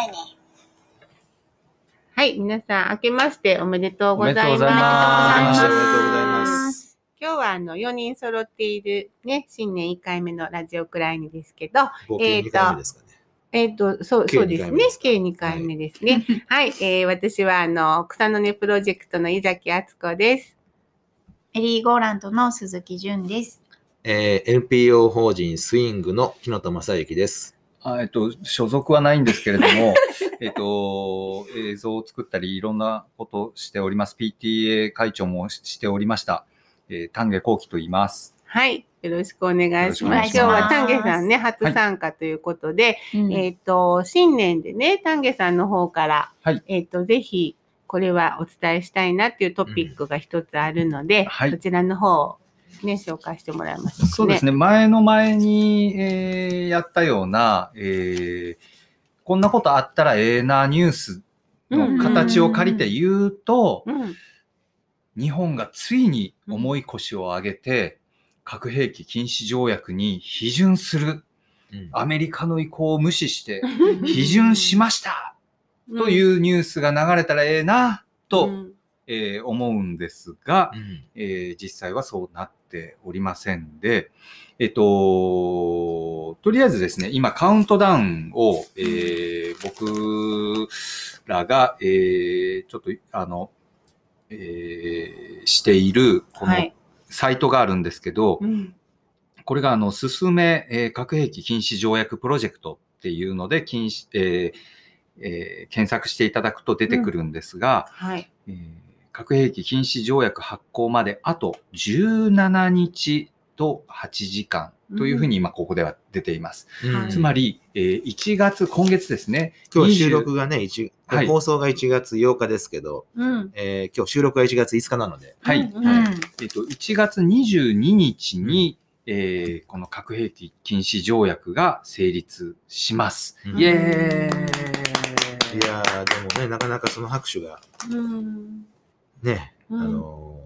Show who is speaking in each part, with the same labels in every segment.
Speaker 1: 会に。
Speaker 2: はい、皆さん、明けましておめでとうございます。
Speaker 3: おめでとうございます
Speaker 4: おめでとうございます。
Speaker 2: 今日はあの4人揃っているね、新年1回目のラジオクライニですけど、
Speaker 4: 合計2回目ですかね。
Speaker 2: えっ、と、そう、
Speaker 4: 計
Speaker 2: そうですね
Speaker 4: 二回目です。
Speaker 2: 計2回目ですね。はい、えー私はあの、草の根プロジェクトの井崎敦子です。
Speaker 1: エリー・ゴーランドの鈴木純です。
Speaker 4: えー NPO 法人スイングの木野田正幸です。
Speaker 3: あえっと、所属はないんですけれども、えっと、映像を作ったり、いろんなことをしております。PTA 会長もししておりました。えー丹下幸喜と言います。
Speaker 2: はい、よろしくお願いします。今日は丹下さんね、初参加ということで、
Speaker 1: うん
Speaker 2: えっ、と、新年でね、丹下さんの方から、
Speaker 3: はい
Speaker 2: えっ、と、ぜひ、これはお伝えしたいなっていうトピックが一つあるので、
Speaker 3: はい
Speaker 2: そちらの方をね、紹介してもらいましょうかね。
Speaker 3: そうですね。前の前に、えーやったような、えーこんなことあったらええなニュースの形を借りて言うと、
Speaker 2: うん。
Speaker 3: 日本がついに重い腰を上げて、核兵器禁止条約に批准する。アメリカの意向を無視して、批准しましたと
Speaker 2: う
Speaker 3: いうニュースが流れたらええなと、
Speaker 2: ん
Speaker 3: えー思うんですが、
Speaker 4: うん
Speaker 3: えー実際はそうなっておりませんで、えっと、とりあえずですね、今カウントダウンを、えー僕らが、えーちょっと、あの、えーしている、この
Speaker 2: はい。
Speaker 3: サイトがあるんですけど、
Speaker 2: うん
Speaker 3: これがあの、進め、えー核兵器禁止条約プロジェクトっていうので、禁止、えーえー検索していただくと出てくるんですが、
Speaker 2: はい。
Speaker 3: えー核兵器禁止条約発行まであと17日と8時間というふうに今ここでは出ています。
Speaker 4: うん
Speaker 3: つまり、えー1月、今月ですね。
Speaker 4: 今日収
Speaker 3: 20
Speaker 4: 録がね、一
Speaker 3: はい
Speaker 4: 放送が1月8日ですけど、
Speaker 2: うん。
Speaker 4: えー今日収録が1月5日なので、
Speaker 3: はい。
Speaker 2: うん
Speaker 1: うん
Speaker 3: えっと、1月22日に、えーこの核兵器禁止条約が成立します。
Speaker 4: うん
Speaker 3: イエーイ
Speaker 4: いやー、でもね、なかなかその拍手が
Speaker 2: うん。
Speaker 4: ね、あ
Speaker 2: うん。
Speaker 4: のー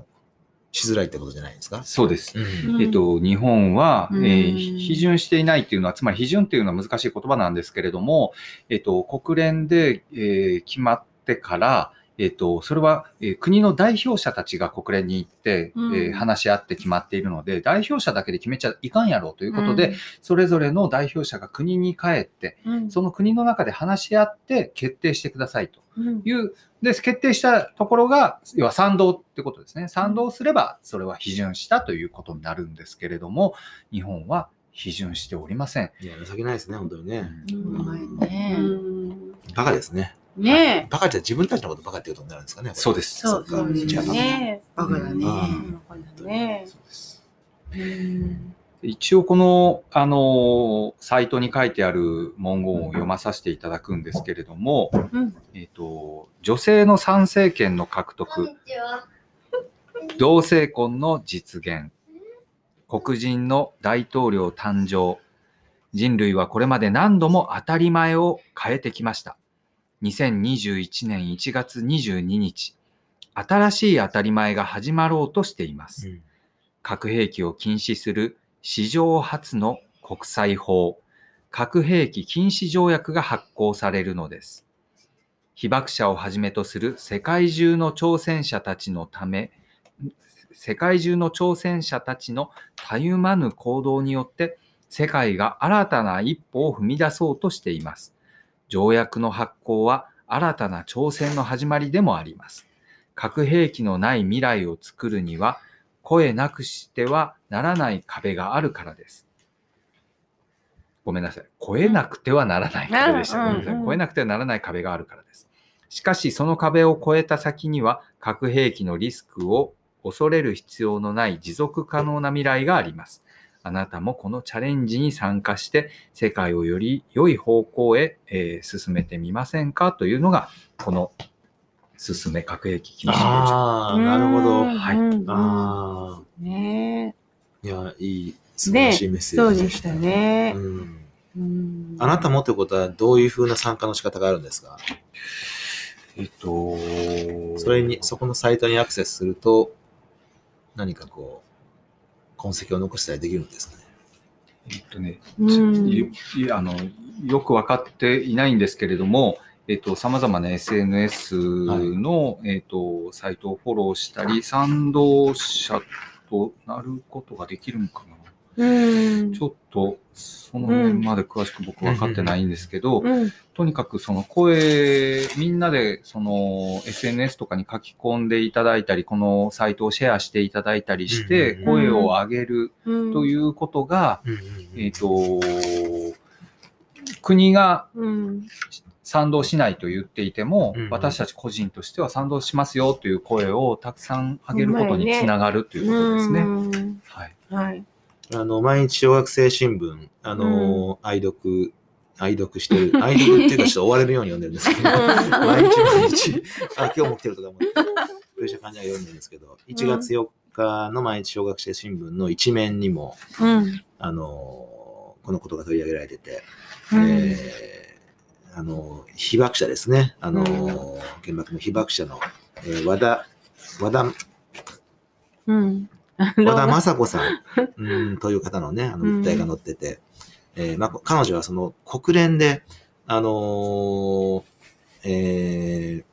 Speaker 4: しづらいってことじゃないですか？
Speaker 3: そうです。
Speaker 4: うん。
Speaker 3: えっと、日本は、え
Speaker 2: うん。
Speaker 3: ー批准していないっていうのは、つまり批准っていうのは難しい言葉なんですけれども、えっと、国連で、えー決まってから、えっと、それは、えー国の代表者たちが国連に行って、
Speaker 2: うん。
Speaker 3: えー話し合って決まっているので、代表者だけで決めちゃいかんやろうということで、それぞれの代表者が国に帰って、
Speaker 2: うん、
Speaker 3: その国の中で話し合って決定してくださいと
Speaker 2: うん。
Speaker 3: いう、で、決定したところが、要は賛同ってことですね。賛同すれば、それは批准したということになるんですけれども、日本は批准しておりません。
Speaker 4: いや、情けないですね、本当にね。バカですね。
Speaker 2: ねえ。
Speaker 4: バカじゃ自分たちのことバカっていうことになるんですかね。
Speaker 3: そうです。
Speaker 2: そうですね。
Speaker 1: バカだね。
Speaker 4: うん
Speaker 2: バカだね。
Speaker 3: そうです
Speaker 2: うん
Speaker 3: 一応この、あの、サイトに書いてある文言を読まさせていただくんですけれども、
Speaker 2: うん。
Speaker 3: えっ、と、女性の参政権の獲得、同性婚の実現、黒人の大統領誕生、人類はこれまで何度も当たり前を変えてきました。2021年1月22日、新しい当たり前が始まろうとしています。
Speaker 4: うん。
Speaker 3: 核兵器を禁止する史上初の国際法、核兵器禁止条約が発行されるのです。被爆者をはじめとする世界中の挑戦者たちのため、世界中の挑戦者たちのたゆまぬ行動によって、世界が新たな一歩を踏み出そうとしています。条約の発行は新たな挑戦の始まりでもあります。核兵器のない未来を作るには、声なくしてはならない壁があるからです。ごめんなさい。超えなくてはならない壁でした。
Speaker 2: うん
Speaker 3: ごめんなえなくてはならない壁があるからです。しかし、その壁を越えた先には、核兵器のリスクを恐れる必要のない持続可能な未来があります。あなたもこのチャレンジに参加して、世界をより良い方向へ、えー進めてみませんか？というのが、この進め核兵器禁止条約
Speaker 4: ああ、なるほど。
Speaker 3: はい
Speaker 2: うん
Speaker 4: あ
Speaker 2: ね
Speaker 4: あ、いや、いい、素晴らしいメッ
Speaker 2: え。
Speaker 4: セ
Speaker 2: そうでし
Speaker 4: ージでしたた。
Speaker 2: ね。
Speaker 4: うん
Speaker 2: うん
Speaker 4: あなたもということは、どういうふうな参加の仕方があるんですか？
Speaker 3: えっと、
Speaker 4: それに、そこのサイトにアクセスすると、何かこう、痕跡を残したりできるんですかね？
Speaker 3: えっとね、あのよく分かっていないんですけれども、えっと、様々な SNS の、えっと、サイトをフォローしたり、賛同者となることができるのかな。
Speaker 2: うん。
Speaker 3: ちょっと、その辺まで詳しく僕分かってないんですけど、
Speaker 2: うん。
Speaker 3: とにかくその声、みんなでその SNS とかに書き込んでいただいたり、このサイトをシェアしていただいたりして、声を上げる
Speaker 2: うん。
Speaker 3: ということが、えっ、と、国が
Speaker 2: うん。
Speaker 3: 賛同しないと言っていても、
Speaker 4: うんうん
Speaker 3: 私たち個人としては賛同しますよという声をたくさん上げることにつながるということですね。
Speaker 2: うん
Speaker 3: はい。
Speaker 2: はい。
Speaker 4: あの、毎日小学生新聞、あの、愛読、愛読してる、愛読っていうかちょっと追われるように読んでるんですけど、毎日毎日、あ、今日も来てるとか思って、そういう感じで読んでるんですけど、1月4日の毎日小学生新聞の一面にも、
Speaker 2: うん。
Speaker 4: あの、このことが取り上げられてて、
Speaker 2: うん
Speaker 4: えーあの、被爆者ですね。あの、
Speaker 2: うん
Speaker 4: 原爆の被爆者の、えー和田、和田、
Speaker 2: うん。
Speaker 4: 和田雅子さん、うん、という方のね、あの、
Speaker 2: うん
Speaker 4: 訴えが載ってて、えーまあ、彼女はその国連で、あのーえ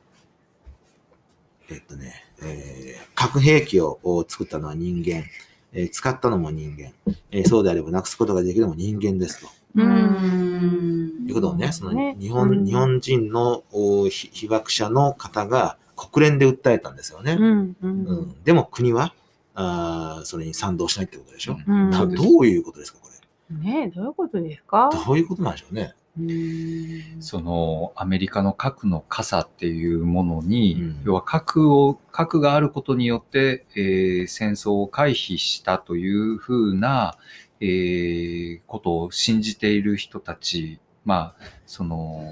Speaker 4: ーえっとね、えー核兵器をを作ったのは人間、えー使ったのも人間、えーそうであればなくすことができるのも人間ですと。
Speaker 2: うん
Speaker 4: いうことをね、その
Speaker 2: ね
Speaker 4: 日本、
Speaker 2: うん
Speaker 4: 日本人のお被被爆者の方が国連で訴えたんですよね。
Speaker 2: うん。う
Speaker 4: うんんでも国はあーそれに賛同しないってことでしょ？
Speaker 2: うん
Speaker 4: どういうことですか、これ？
Speaker 2: ねえ、どういうことですか？
Speaker 4: どういうことなんでしょうね。
Speaker 2: うん
Speaker 3: そのアメリカの核の傘っていうものに、
Speaker 4: うん
Speaker 3: 要は核を、核があることによって、えー戦争を回避したというふうな、えーことを信じている人たち、まあ、その、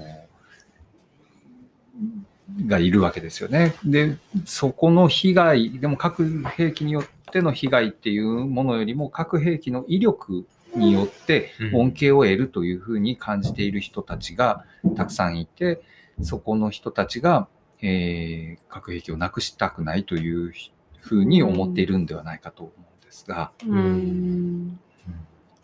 Speaker 3: がいるわけですよね。で、そこの被害、でも核兵器によっての被害っていうものよりも核兵器の威力によって
Speaker 4: うん
Speaker 3: 恩恵を得るというふうに感じている人たちがたくさんいて、そこの人たちが、えー核兵器をなくしたくないというふうに思っているんではないかと思うんですが、
Speaker 2: うん。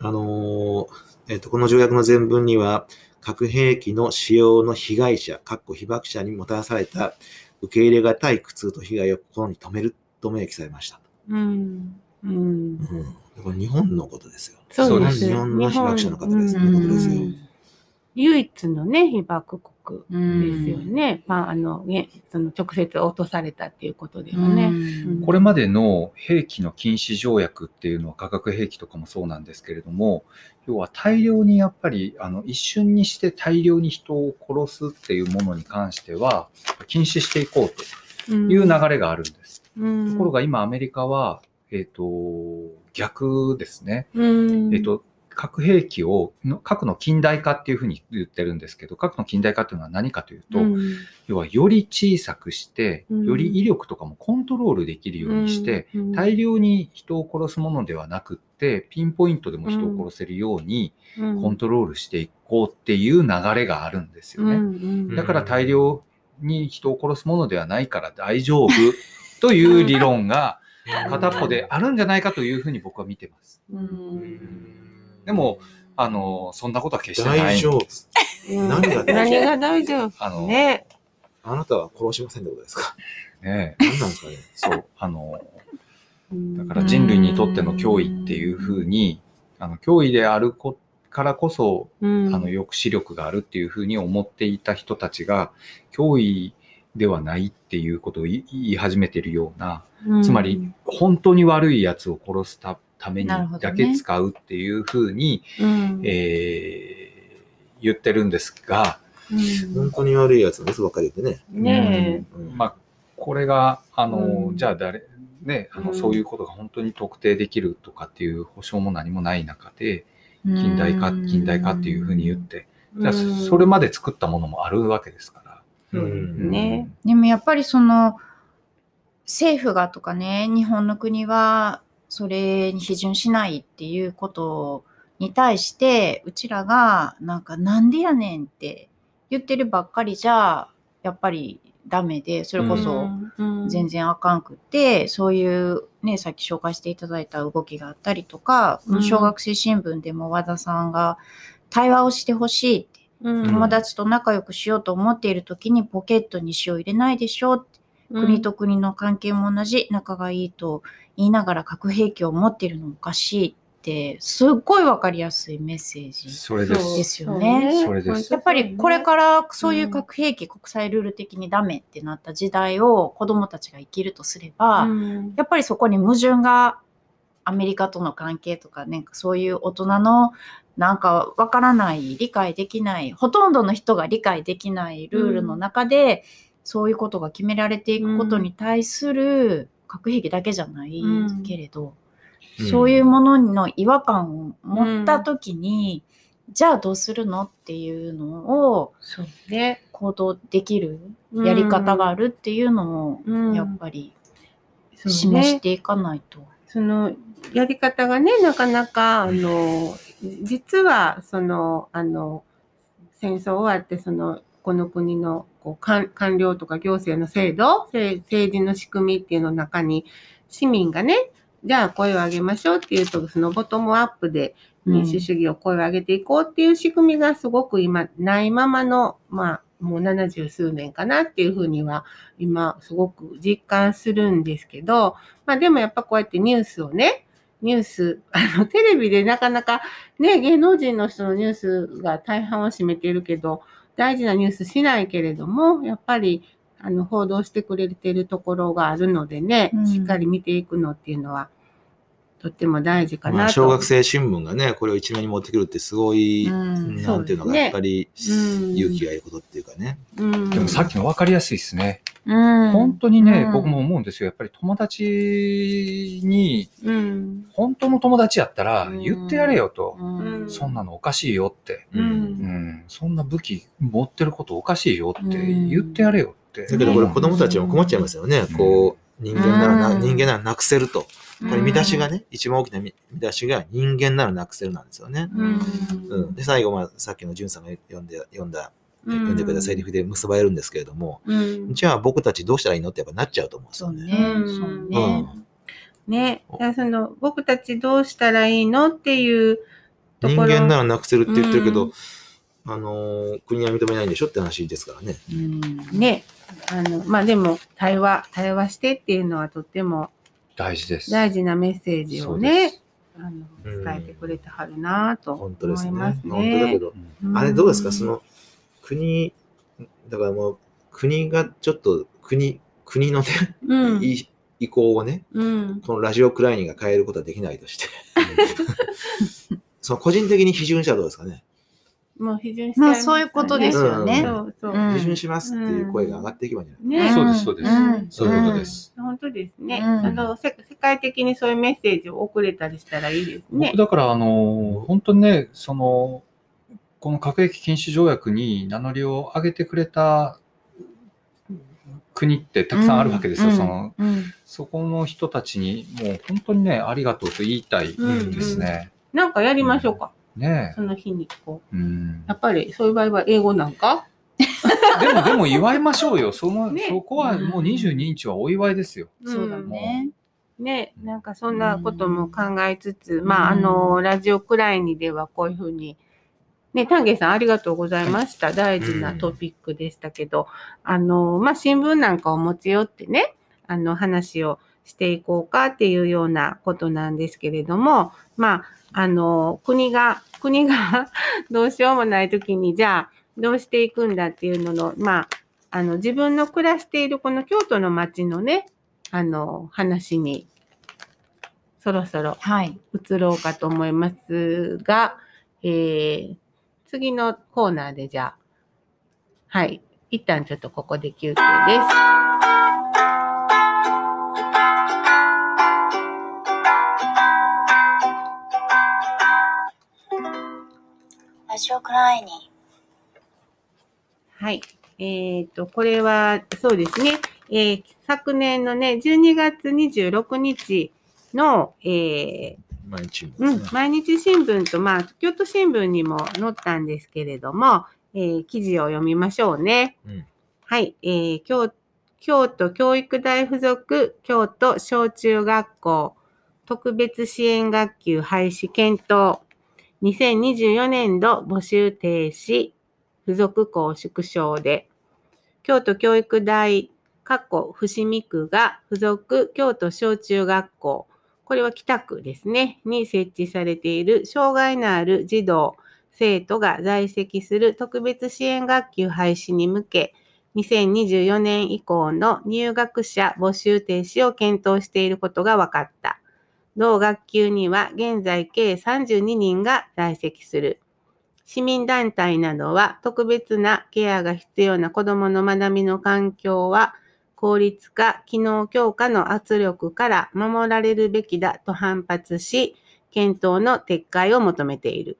Speaker 4: あのーえっと、この条約の前文には、核兵器の使用の被害者、かっこ被爆者にもたらされた受け入れがたい苦痛と被害を心に留めると明記されました。
Speaker 2: うん。うん。
Speaker 4: うん、これ日本のことですよ。
Speaker 2: そうです。
Speaker 4: 日本の被爆者の方ですことですよ。
Speaker 2: うん唯一のね、被爆国
Speaker 1: うん
Speaker 2: ですよね。まあ、あの、ね、その直接落とされたっていうことではね。
Speaker 1: うん
Speaker 3: これまでの兵器の禁止条約っていうのは化学兵器とかもそうなんですけれども、要は大量にやっぱりあの一瞬にして大量に人を殺すっていうものに関しては禁止していこうという流れがあるんです。
Speaker 2: うん
Speaker 3: ところが今アメリカは、えっ、と、逆ですね。
Speaker 2: うん、
Speaker 3: えっ、と、核兵器を、の核の近代化っていうふうに言ってるんですけど、核の近代化っていうのは何かというと、
Speaker 2: うん。
Speaker 3: 要はより小さくして、
Speaker 2: うん。
Speaker 3: より威力とかもコントロールできるようにして、
Speaker 2: うん。
Speaker 3: 大量に人を殺すものではなくって、ピンポイントでも人を殺せるようにコントロールしていこうっていう流れがあるんですよね。
Speaker 2: うん。
Speaker 3: だから大量に人を殺すものではないから大丈夫という理論が片っぽであるんじゃないかというふうに僕は見てます。
Speaker 2: うん
Speaker 3: でも、あの、そんなことは決してない。
Speaker 4: 大丈夫。
Speaker 2: うん
Speaker 4: 何が大丈夫？
Speaker 2: 何が大丈夫？
Speaker 3: あの、
Speaker 2: ね。
Speaker 4: あなたは殺しませんってことですか？
Speaker 3: ね
Speaker 4: 何なんですかね？
Speaker 3: そう、あの、だ
Speaker 2: だ
Speaker 3: から人類にとっての脅威っていうふうに、あの、脅威であるこからこそ、
Speaker 2: あの
Speaker 3: 抑止力があるっていうふうに思っていた人たちが、脅威ではないっていうことを言い言い始めているような、つまり、本当に悪いやつを殺すたためにだけ使うっていうふうに、
Speaker 2: うん。
Speaker 3: えー言ってるんですが、
Speaker 2: うん。
Speaker 4: 本当に悪いやつの嘘ばっかり言ってね。
Speaker 2: ね
Speaker 4: うん。
Speaker 3: まあ、これが、あの、
Speaker 2: うん。
Speaker 3: じゃあ誰、ね、あの、
Speaker 2: うん。
Speaker 3: そういうことが本当に特定できるとかっていう保証も何もない中で、近代化、近代化っていうふうに言って、
Speaker 2: え。
Speaker 3: じゃあ、それまで作ったものもあるわけですから。
Speaker 2: そうですね。
Speaker 1: でもやっぱりその政府がとかね日本の国はそれに批准しないっていうことに対してうちらがなんかなんでやねんって言ってるばっかりじゃやっぱりダメで、それこそ
Speaker 2: うん。
Speaker 1: 全然あかんくって、そういうね、さっき紹介していただいた動きがあったりとか、
Speaker 2: うん。
Speaker 1: 小学生新聞でも和田さんが対話をしてほしいって、
Speaker 2: うん。
Speaker 1: 友達と仲良くしようと思っている時にポケットに塩入れないでしょって国と国の関係も同じ、仲がいいと言いながら核兵器を持っているのおかしいって、すっごいわかりやすいメッセージ。
Speaker 3: それで。
Speaker 1: ですすよね
Speaker 3: それです
Speaker 1: やっぱりこれかららそういう核兵器、国際ルール的にダメってなった時代を子供たちが生きるとすれば、やっぱりそこに矛盾がアメリカとの関係とか、なんかそういう大人のなんかわからない、理解できない、ほとんどの人が理解できないルールの中で、そういうことが決められていくことに対する核兵器だけじゃない
Speaker 2: うん。
Speaker 1: けれど、
Speaker 4: うん。
Speaker 1: そういうものの違和感を持った時に、じゃあどうするのっていうのを
Speaker 2: そう。ね。
Speaker 1: 行動できるやり方があるっていうのを、
Speaker 2: うん。
Speaker 1: やっぱり示していかないと。
Speaker 2: そのやり方がね、なかなか、あの、実は、その、あの、戦争終わって、その、この国のこう官官僚とか行政の制度、政政治の仕組みっていうの中に、市民がね、じゃあ声を上げましょうっていうと、そのボトムアップで民主主義を声を上げていこうっていう仕組みがすごく今ないままの、まあ、もう70数年かなっていうふうには今すごく実感するんですけど、まあでもやっぱこうやってニュースをね、ニュース、あの、テレビでなかなかね、芸能人の人のニュースが大半を占めているけど、大事なニュースしないけれども、やっぱり、あの、報道してくれてるところがあるのでね、
Speaker 1: うん
Speaker 2: しっかり見ていくのっていうのは、とっても大事か
Speaker 4: まあ、
Speaker 2: なと。
Speaker 4: 小学生新聞がね、これを一面に持ってくるってすごい、
Speaker 1: うん
Speaker 4: なんていうのか、
Speaker 2: そうですね
Speaker 4: やっぱり
Speaker 2: うん
Speaker 4: 勇気がいることっていうかね。
Speaker 2: うん、
Speaker 3: でもさっきの分かりやすいですね。
Speaker 1: うん
Speaker 3: 本当にね、
Speaker 1: うん
Speaker 3: 僕も思うんですよ。やっぱり友達に、
Speaker 2: うん、
Speaker 3: 本当の友達やったら
Speaker 1: うん
Speaker 3: 言ってやれよと。
Speaker 1: うん
Speaker 3: そんなのおかしいよって。
Speaker 2: うん
Speaker 3: うん。そんな武器持ってることおかしいよって
Speaker 1: うん
Speaker 3: 言ってやれよって。
Speaker 4: だけどこれ子供たちも困っちゃいますよね。
Speaker 3: うん
Speaker 4: こう、人間ならな、
Speaker 1: うん
Speaker 4: 人間ならなくせると。これ見出しが
Speaker 1: ね。
Speaker 4: ね、一番大きな見見出しが人間ならなくせるなんですよね。
Speaker 2: うん
Speaker 4: うん。で、最後、まあ、さっきのじゅんさんが読んで、読んだ、
Speaker 2: う
Speaker 4: 読んでくれたセリフで結ばれるんですけれども、
Speaker 2: うん
Speaker 4: じゃあ僕たちどうしたらいいのってやっぱなっちゃうと思うんですよね。
Speaker 1: そうね。そう
Speaker 4: う
Speaker 1: ね。
Speaker 4: ん。
Speaker 2: ね、だからその僕たちどうしたらいいのっていうと
Speaker 4: 人
Speaker 2: ころ。
Speaker 4: 間ならなくせるって言ってるけど、
Speaker 2: うん
Speaker 4: あのー国は認めないんでしょって話ですからね。
Speaker 1: うん
Speaker 2: ね、あの、まあでも、対話、対話してっていうのはとっても
Speaker 3: 大事です。
Speaker 2: 大事なメッセージをね
Speaker 3: で、
Speaker 2: あの、
Speaker 4: うん
Speaker 2: 伝えてくれてはるなぁと
Speaker 4: 本当ですね。
Speaker 2: 思います
Speaker 4: 本当だけ
Speaker 2: ね。
Speaker 4: ど、
Speaker 3: うん
Speaker 4: あれどうですか？そ、の、国、だからもう、国がちょっと、国、国のね、
Speaker 2: うん、
Speaker 4: い意向をね、
Speaker 2: うん、
Speaker 4: このラジオクライニンが変えることはできないとして、その個人的に批准したらどうですかね？
Speaker 2: もう批准しちゃい
Speaker 1: まあそういうことです
Speaker 4: よね。
Speaker 2: そう
Speaker 4: 批准しますっていう声が上がっていけばいいんじゃない？
Speaker 2: ね、
Speaker 3: そうですそうです。
Speaker 1: ん。
Speaker 3: そういうことです。
Speaker 2: 本当ですね、
Speaker 1: うん。
Speaker 2: あのせ。世界的にそういうメッセージを送れたりしたらいいですね。
Speaker 3: 僕。だから、あの、本当にね、その、この核兵器禁止条約に名乗りを上げてくれた国ってたくさんあるわけですよ。
Speaker 1: うん
Speaker 3: その、
Speaker 1: うん
Speaker 3: そこの人たちにもう本当にね、ありがとうと言いたいですね。
Speaker 2: なんかやりましょうか。
Speaker 3: ね
Speaker 2: その日にこう。
Speaker 3: え。うん
Speaker 2: やっぱりそういう場合は英語なんか？
Speaker 3: でも、でも祝いましょうよ。その、
Speaker 2: ね
Speaker 3: そこはもう22日はお祝いですよ。
Speaker 1: そうだね。
Speaker 2: ね、なんかそんなことも考えつつ、まあ、あ
Speaker 1: うん
Speaker 2: の、ラジオくらいにではこういうふうに、ね、丹下さんありがとうございました。大事なトピックでしたけど、あの、まあ、新聞なんかを持ち寄ってね、あの、話をしていこうかっていうようなことなんですけれども、まあ、あの、国が、国が どうしようもないときに、じゃあ、どうしていくんだっていうのの、まあ、あの、自分の暮らしているこの京都の街のね、あの、話に、そろそろ
Speaker 1: はい。
Speaker 2: 移ろうかと思いますが、えー、次のコーナーでじゃあ、はい、一旦ちょっとここで休憩です。
Speaker 5: ラジオクライニ
Speaker 2: はい。えっ、と、これは、そうですね、えー昨年のね、12月26日の、えー
Speaker 4: 毎日も
Speaker 2: うん
Speaker 4: ですね。、
Speaker 2: 毎日新聞と、まあ、京都新聞にも載ったんですけれども、えー記事を読みましょうね。
Speaker 4: うん
Speaker 2: はい、えー、京京都教育大附属京都小中学校特別支援学級廃止検討。2024年度募集停止、付属校縮小で、京都教育大、過去伏見区が付属京都小中学校、これは北区ですね、に設置されている障害のある児童、生徒が在籍する特別支援学級廃止に向け、2024年以降の入学者募集停止を検討していることが分かった。同学級には現在計32人が在籍する。市民団体などは特別なケアが必要な子どもの学びの環境は効率化、機能強化の圧力から守られるべきだと反発し、検討の撤回を求めている。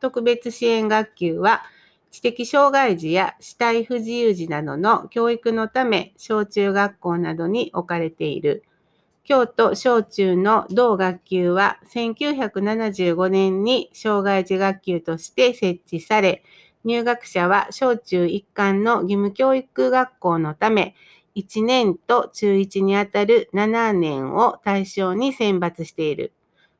Speaker 2: 特別支援学級は知的障害児や死体不自由児などの教育のため小中学校などに置かれている。京都小中の同学級は1975年に障害児学級として設置され、入学者は小中一貫の義務教育学校のため、1年と中1にあたる7年を対象に選抜している。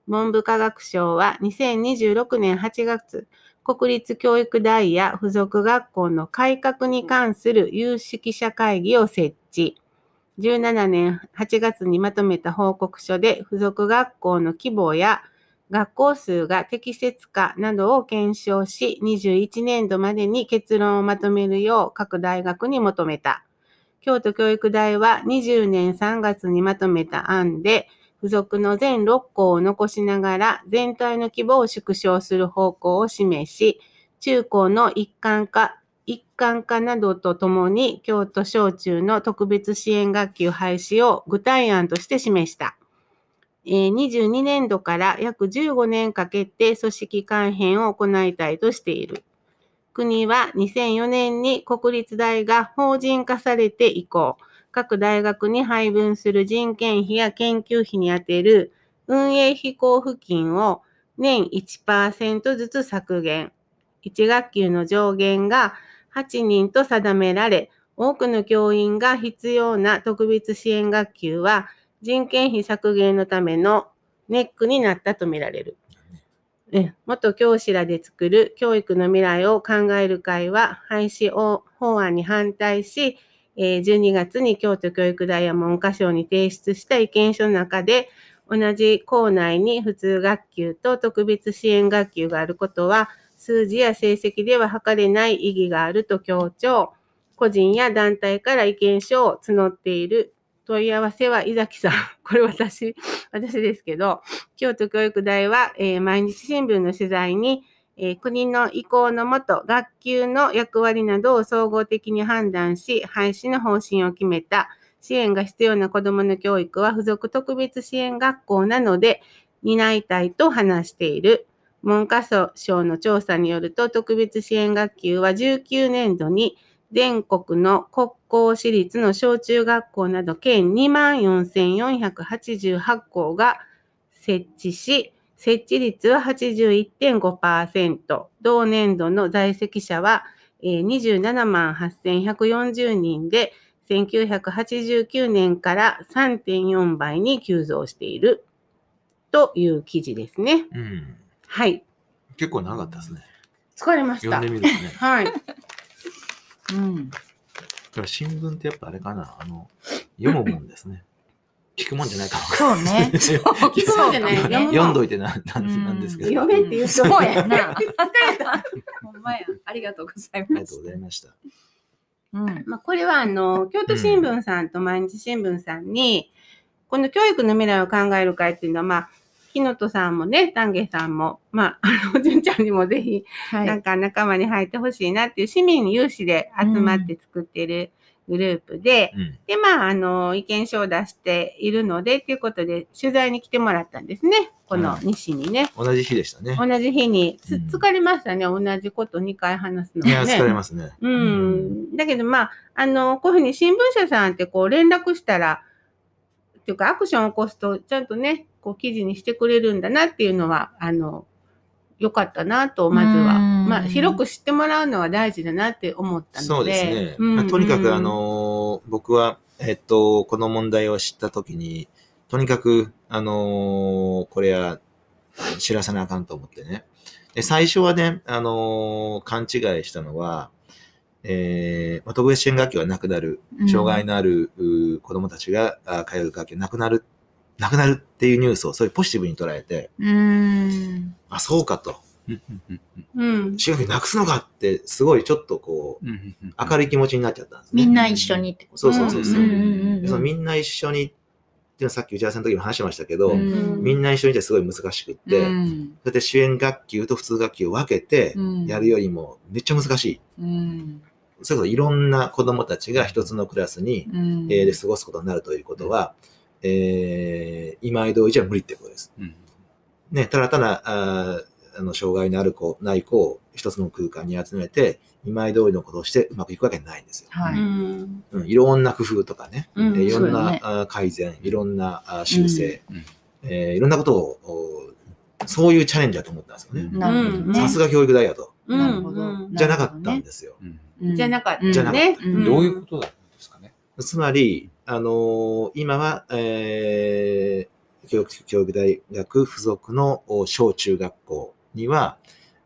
Speaker 2: 文部科学省は2026年8月、国立教育大や附属学校の改革に関する有識者会議を設置。17年8月にまとめた報告書で付属学校の規模や学校数が適切かなどを検証し、21年度までに結論をまとめるよう各大学に求めた。京都教育大は20年3月にまとめた案で、付属の全6校を残しながら全体の規模を縮小する方向を示し、中高の一貫化、一貫化などとともに京都小中の特別支援学級廃止を具体案として示した。22年度から約15年かけて組織改変を行いたいとしている。国は2004年に国立大が法人化されて以降、各大学に配分する人件費や研究費に充てる運営費交付金を年1%ずつ削減。1学級の上限が8人と定められ、多くの教員が必要な特別支援学級は人件費削減のためのネックになったとみられる。元教師らで作る教育の未来を考える会は廃止法案に反対し、12月に京都教育大や文科省に提出した意見書の中で、同じ校内に普通学級と特別支援学級があることは、数字や成績では測れない意義があると強調。個人や団体から意見書を募っている問い合わせは伊崎さん。これ私、私ですけど、京都教育大は、えー、毎日新聞の取材に、えー、国の意向のもと、学級の役割などを総合的に判断し、廃止の方針を決めた。支援が必要な子どもの教育は付属特別支援学校なので、担いたいと話している。文科省の調査によると、特別支援学級は19年度に全国の国公私立の小中学校など計24,488校が設置し、設置率は81.5%、同年度の在籍者は27万8140人で、1989年から3.4倍に急増しているという記事ですね。
Speaker 4: うん、
Speaker 2: はい。
Speaker 4: 結構長かったですね。
Speaker 2: 疲れました。
Speaker 4: 読んでみるとね。
Speaker 2: はい。
Speaker 1: うん。
Speaker 4: だから新聞ってやっぱあれかな、あの、読むもんですね。聞くもんじゃないか
Speaker 1: そうね。
Speaker 2: 聞くもんじゃない。
Speaker 4: 読んどいてな、ななんですけど。
Speaker 2: 読めって言うそうやな。
Speaker 1: ほんまや。ありがとうございます。
Speaker 4: ありがとうございました。
Speaker 1: うん。
Speaker 2: まあ、これは、あの、京都新聞さんと毎日新聞さんに、この教育の未来を考える会っていうのは、まあ、木のとさんもね、丹下さんも、まあ、あの、純ちゃんにもぜひ、なんか仲間に入ってほしいなっていう市民有志で集まって作ってるグループで、
Speaker 4: うん、
Speaker 2: で、まあ、あの、意見書を出しているので、ということで、取材に来てもらったんですね。この西にね。
Speaker 4: 同じ日でしたね。
Speaker 2: 同じ日に。つ、疲れましたね。同じこと2回話すのね。い
Speaker 4: や、疲れますね。
Speaker 2: うん。だけど、まあ、あの、こういうふうに新聞社さんってこう連絡したら、っていうかアクションを起こすと、ちゃんとね、こう記事にしてくれるんだなっていうのは、あの、良かったなと、まずは。まあ、広く知ってもらうのは大事だなって思ったので。
Speaker 4: そうですね。まあ、とにかく、あの、僕は、えっと、この問題を知ったときに、とにかく、あのこれは知らせなあかんと思ってね。で最初はね、あの勘違いしたのは、えー、特別支援学級がなくなる、障害のある、うん、子供たちが通う学級がなくなる、なくなるっていうニュースをそういうポジティブに捉えて、
Speaker 1: うん
Speaker 4: あ、そうかと。
Speaker 2: うん。
Speaker 4: 支援学級なくすのかって、すごいちょっとこう、明るい気持ちになっちゃったんです
Speaker 1: ね。みんな一緒にってこと？
Speaker 4: そうそうそうそう。そのみんな一緒にっていうのはさっき打ち合わせの時も話しましたけど、うん、みんな一緒にってすごい難しくって、うん、それで支援学級と普通学級を分けてやるよりもめっちゃ難しい。うんそれこそいろんな子供たちが一つのクラスに、うん、えー、で過ごすことになるということは、えー、今井同意じゃ無理ってことです。うん、ね、ただただ、ああの、障害のある子、ない子を一つの空間に集めて、今井通りのことをしてうまくいくわけないんですよ。はい。うん、いろんな工夫とかね、うん、いろんな、ね、改善、いろんな修正、うん、えー、いろんなことを、そういうチャレンジだと思ったんですよね。さすが教育大やと。
Speaker 1: なるほど。
Speaker 4: じゃなかったんですよ。
Speaker 2: じゃなかった、
Speaker 4: じゃなかった。
Speaker 3: どういうことだったんですかね。
Speaker 4: つまり、あのー、今は、えー、教育教育大学附属の小中学校には、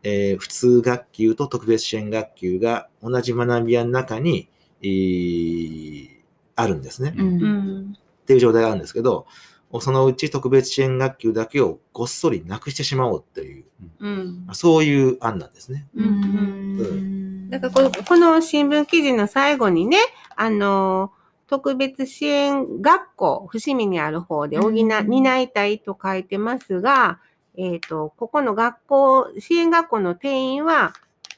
Speaker 4: えー、普通学級と特別支援学級が同じ学び屋の中に、えー、あるんですね、うん。っていう状態があるんですけど、そのうち特別支援学級だけをごっそりなくしてしまおうっていう、うん、そういう案なんですね。うん、
Speaker 2: うん。だからこの、この新聞記事の最後にね、あの、特別支援学校、伏見にある方で補、担いたいと書いてますが、えっ、ー、と、ここの学校、支援学校の定員は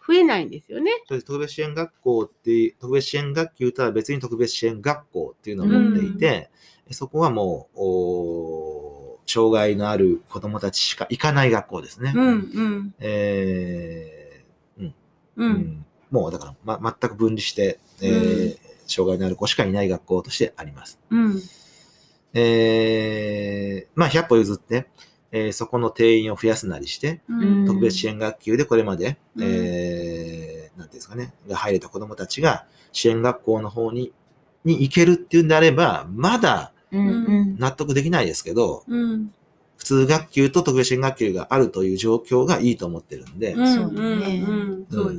Speaker 2: 増えないんですよね。
Speaker 4: 特別支援学校って、特別支援学級とは別に特別支援学校っていうのを持っていて、うん、そこはもう、障害のある子供たちしか行かない学校ですね。うんうん、えー、うん。うん、うん。もうだから、ま、全く分離して、えー、障害のある子しかいない学校としてあります。うん、えー、まあ、100歩譲って、えー、そこの定員を増やすなりして、うん、特別支援学級でこれまで、うん、えー、なんていうんですかね、が入れた子供たちが支援学校の方に、に行けるっていうんであれば、まだ納得できないですけど、うん、普通学級と特別支援学級があるという状況がいいと思ってるんで、そうね。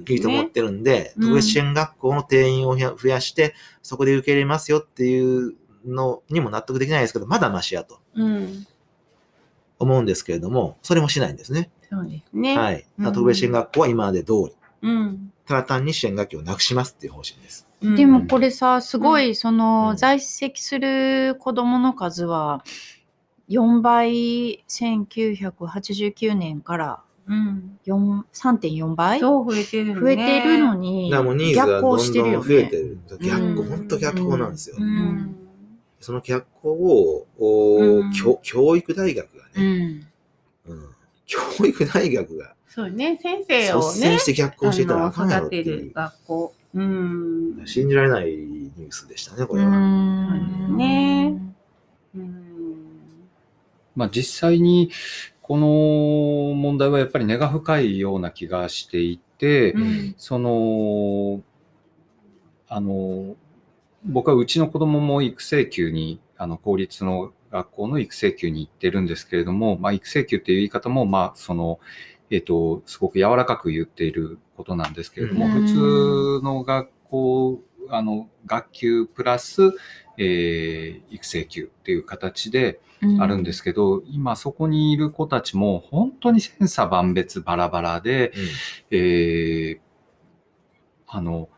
Speaker 4: いいと思ってるんで、特別支援学校の定員を増やして、そこで受け入れますよっていうのにも納得できないですけど、まだマシやと。思うんですけれども、それもしないんですね。
Speaker 2: そうですね。
Speaker 4: はい。特別支援学校は今まで通り。うん、ただ単に支援学級をなくしますっていう方針です。
Speaker 1: でもこれさ、すごい、その、在籍する子供の数は、4倍1989年から3.4倍？
Speaker 2: そう増えてる、
Speaker 1: ね、増えてるのに
Speaker 4: 逆行してるよね。増えてる。逆行、本当逆行なんですよ。うん、その逆行を、うん、教教育大学がね、うん、教育大学が
Speaker 2: そうね、先生をね、率
Speaker 4: 先して逆行してたらあ
Speaker 2: かんやろっていう。学校。
Speaker 4: うん。信じられないニュースでしたね、これは。ね。
Speaker 3: まあ実際にこの問題はやっぱり根が深いような気がしていて、うん、その、あの、僕はうちの子供も育成級に、あの、公立の学校の育成級に行ってるんですけれども、まあ育成級っていう言い方も、まあその、えっ、ー、と、すごく柔らかく言っていることなんですけれども、うん、普通の学校、あの、学級プラス、えー、育成級っていう形であるんですけど、うん、今そこにいる子たちも本当に千差万別バラバラで、うん、えー、あの、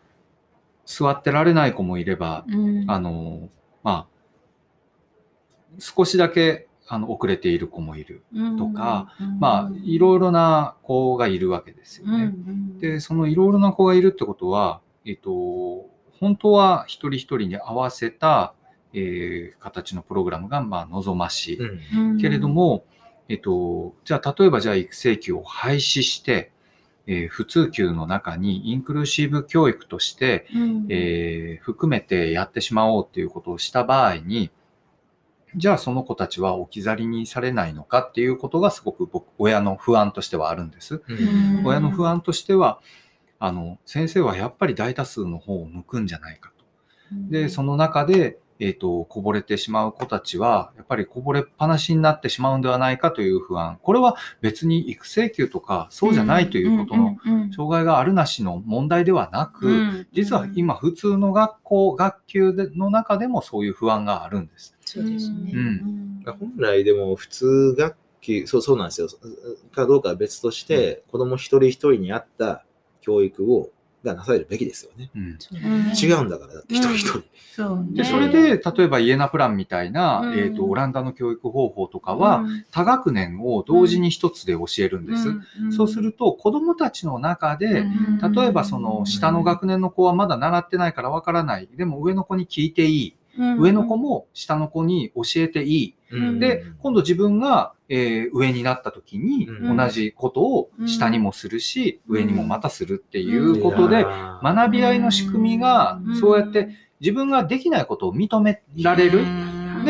Speaker 3: 座ってられない子もいれば、うん、あの、まあ、少しだけあの遅れている子もいるとか、うん、まあ、いろいろな子がいるわけですよね。で、そのいろいろな子がいるってことは、えっと、本当は一人一人に合わせた、えー、形のプログラムがまあ望ましい。うん、けれども、えっと、じゃあ例えばじゃあ育成級を廃止して、えー、普通級の中にインクルーシブ教育として、うん、えー、含めてやってしまおうっていうことをした場合に、じゃあその子たちは置き去りにされないのかっていうことがすごく僕、親の不安としてはあるんです。
Speaker 4: うん
Speaker 3: 親の不安としては、あの、先生はやっぱり大多数の方を向くんじゃないかと。で、その中で、えっ、と、こぼれてしまう子たちは、やっぱりこぼれっぱなしになってしまうんではないかという不安。これは別に育成級とか、そうじゃないということの、障害があるなしの問題ではなく、実は今普通の学校、学級での中でもそういう不安があるんです。
Speaker 1: そうですね。
Speaker 3: うん
Speaker 4: 本来でも普通学級、そうそうなんですよ。かどうかは別として、子供一人一人に合った教育を、がなされるべきですよね。
Speaker 3: うん
Speaker 1: そうね
Speaker 4: 違うんだから、だって一人一人。
Speaker 2: そうね。
Speaker 3: で、それで、例えばイエナプランみたいな、
Speaker 2: うん
Speaker 3: えっ、と、オランダの教育方法とかは、多学年を同時に一つで教えるんです。そうすると、子供たちの中で、例えばその下の学年の子はまだ習ってないからわからない。でも上の子に聞いていい。上の子も下の子に教えていい。
Speaker 2: うん。
Speaker 3: で、今度自分が、えー上になった時に
Speaker 4: うん。
Speaker 3: 同じことを下にもするし、
Speaker 2: うん。
Speaker 3: 上にもまたするっていうことで、学び合いの仕組みが
Speaker 2: うん。
Speaker 3: そうやって自分ができないことを認められる。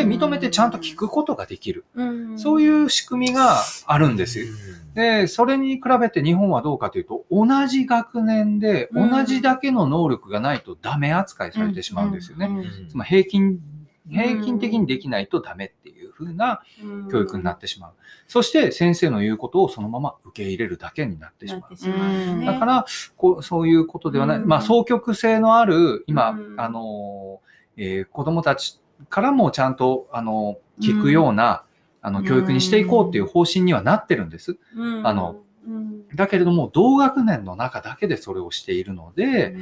Speaker 1: うん
Speaker 3: で、認めてちゃんと聞くことができる。
Speaker 2: うん
Speaker 3: そういう仕組みがあるんですよ。で、それに比べて日本はどうかというと、同じ学年で
Speaker 2: うん
Speaker 3: 同じだけの能力がないとダメ扱いされてしまうんですよね。
Speaker 2: うん
Speaker 3: つまり平均、平均的にできないとダメっていう風な教育になってしまう。そして先生の言うことをそのまま受け入れるだけになってしまう。だから、こうそういうことではない。
Speaker 2: うん
Speaker 3: まあ、双極性のある、今、
Speaker 2: うん
Speaker 3: あの、えー子供たちからもちゃんと、あの、聞くような、あの、教育にしていこうっていう方針にはなってるんです。
Speaker 2: うん
Speaker 3: あの、
Speaker 2: うん
Speaker 3: だけれども、同学年の中だけでそれをしているので、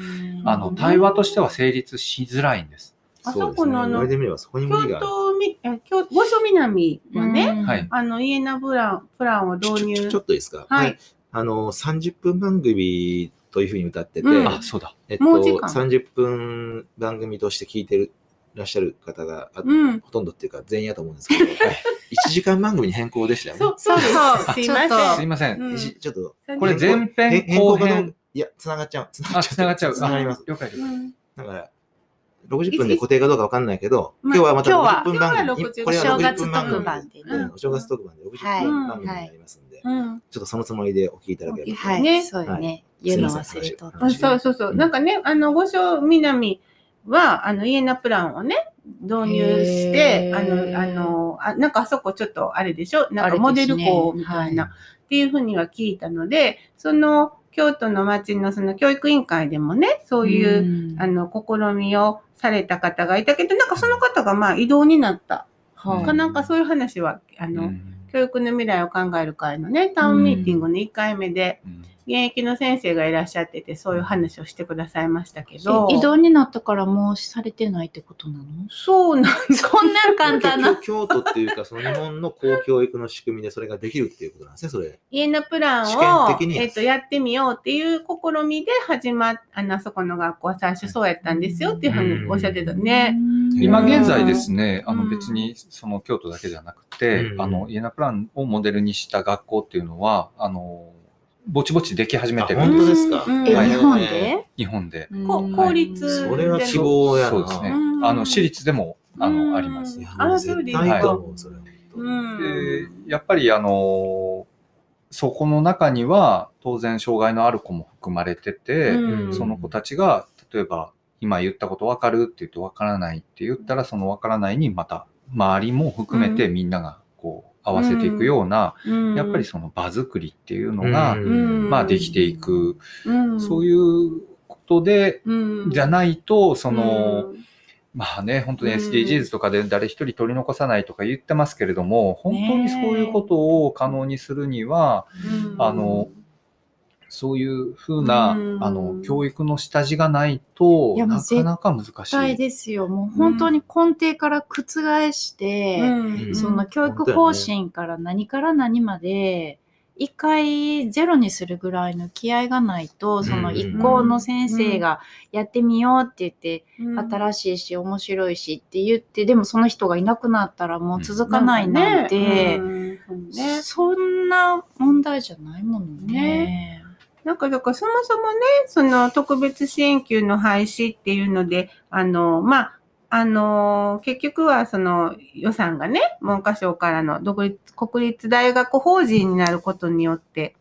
Speaker 3: あの、対話としては成立しづらいんです。
Speaker 2: あ
Speaker 4: そ
Speaker 2: このあの
Speaker 4: 言われてみればそこに無理
Speaker 2: 京。都み、え京五所南はね、
Speaker 3: はい。
Speaker 2: あの、イエナプラン、プランを導入。
Speaker 4: ちょっといいですか？
Speaker 2: はい。
Speaker 4: あの、30分番組というふうに歌ってて、
Speaker 2: うん
Speaker 3: あ、そうだ。
Speaker 4: えっと、
Speaker 2: もう時間
Speaker 4: ？30分番組として聞いてるらっしゃる方が、あ
Speaker 2: うん。
Speaker 4: ほとんどっていうか全員やと思うんですけど、1時間番組に変更でしたよね。
Speaker 2: そう、そうそう。すいません。
Speaker 1: ちょっ
Speaker 3: すいません。
Speaker 2: うん
Speaker 4: 一ちょっと、
Speaker 3: これ前編
Speaker 4: 変変更かどう
Speaker 3: 後編？
Speaker 4: か。いや、繋がっちゃう。繋
Speaker 3: あ、繋がっちゃう。
Speaker 4: 繋がります。
Speaker 3: 了解です。
Speaker 2: うん
Speaker 4: だから、60分で固定かどうかわかんないけど、
Speaker 2: まあ
Speaker 4: 今日はまた
Speaker 1: 今日は
Speaker 4: 60分番組。
Speaker 2: 今日は60
Speaker 4: これは
Speaker 1: お正月
Speaker 4: 60分番組
Speaker 1: 特番でね
Speaker 4: うんお正月特番で60
Speaker 1: はい
Speaker 4: 分番組になりますんで、
Speaker 2: うん。
Speaker 4: ちょっとそのつもりでお聞きいただければと。
Speaker 1: はい、
Speaker 2: ね
Speaker 1: そうよね。
Speaker 4: はい
Speaker 1: 言うの忘れとった
Speaker 2: あそうそうそう。なんかね、あの、五所南は、あの、イエナプランをね、導入して
Speaker 1: へ、
Speaker 2: あ
Speaker 1: ー
Speaker 2: の、あの、あなんかあそこちょっとあれでしょ？なんかモデル校みたいな、っていうふうには聞いたので、その、京都の町のその教育委員会でもね、そういう、あの、試みをされた方がいたけど、なんかその方がまあ異動になった。
Speaker 3: うん
Speaker 2: かなんかそういう話は、あの、
Speaker 3: うん。
Speaker 2: 教育の未来を考える会のね、タウンミーティングの1回目で、
Speaker 3: うん
Speaker 2: 現役の先生がいらっしゃってて、そういう話をしてくださいましたけど。
Speaker 1: 移動になったからもうされてないってことなの？
Speaker 2: そうなん
Speaker 1: そんな簡単な。
Speaker 4: 京都っていうか、その日本の公教育の仕組みでそれができるっていうことなんですね、それ。
Speaker 2: 家のプラン
Speaker 4: 試
Speaker 2: を
Speaker 4: 験的、に
Speaker 2: えっとやってみようっていう試みで始まっあのあそこの学校は最初そうやったんですよっていうふうにおっしゃってたね。
Speaker 3: 今現在ですね、あの
Speaker 2: うん
Speaker 3: 別にその京都だけじゃなくて、
Speaker 4: うん
Speaker 3: あのイエナプランをモデルにした学校っていうのは、あのぼちぼちでき始めてる。
Speaker 4: あ本
Speaker 3: んです。
Speaker 4: 当ですか
Speaker 3: はい。
Speaker 1: 日本で？
Speaker 3: 日本で。
Speaker 2: こ公立
Speaker 4: それは希望やな。
Speaker 3: そうですね。
Speaker 2: う。ん。
Speaker 3: あの私立でもあ
Speaker 2: うん。
Speaker 3: のあります。
Speaker 2: あそうです
Speaker 4: は。
Speaker 2: うん。
Speaker 3: でやっぱりあのそこの中には当然障害のある子も含まれてて、
Speaker 2: うん。
Speaker 3: その子たちが例えば今言ったこと分かるって言うと分からないって言ったらその分からないにまた周りも含めて
Speaker 2: うん。
Speaker 3: みんなが合わせていくような、
Speaker 2: うん。
Speaker 3: やっぱりその場作りっていうのが、
Speaker 2: ん。
Speaker 3: まあできていく、
Speaker 2: うん。
Speaker 3: そういうことで、
Speaker 2: うん。
Speaker 3: じゃないと、その、
Speaker 2: うん。
Speaker 3: まあね、本当に
Speaker 2: うん。
Speaker 3: SDGs とかで誰一人取り残さないとか言ってますけれども、本当にそういうことを可能にするには、
Speaker 2: うん。
Speaker 3: あのそういうふうな、
Speaker 2: うん。
Speaker 3: あの、教育の下地がないとなかなか難し
Speaker 1: 絶対
Speaker 3: い。
Speaker 1: ですよ。もう本当に根底から覆して、
Speaker 2: うん。
Speaker 1: その教育方針から何から何まで、一回ゼロにするぐらいの気合がないと、その一校の先生がやってみようって言って、
Speaker 2: うん。
Speaker 1: 新しいし面白いしって言って、でもその人がいなくなったらもう続かないなんて、
Speaker 2: うん。うん。ね。
Speaker 1: そんな問題じゃないものね。
Speaker 2: なんか、だからそもそもね、その特別支援級の廃止っていうので、あの、まあ、あの、結局はその予算がね、文科省からの独立、国立大学法人になることによって、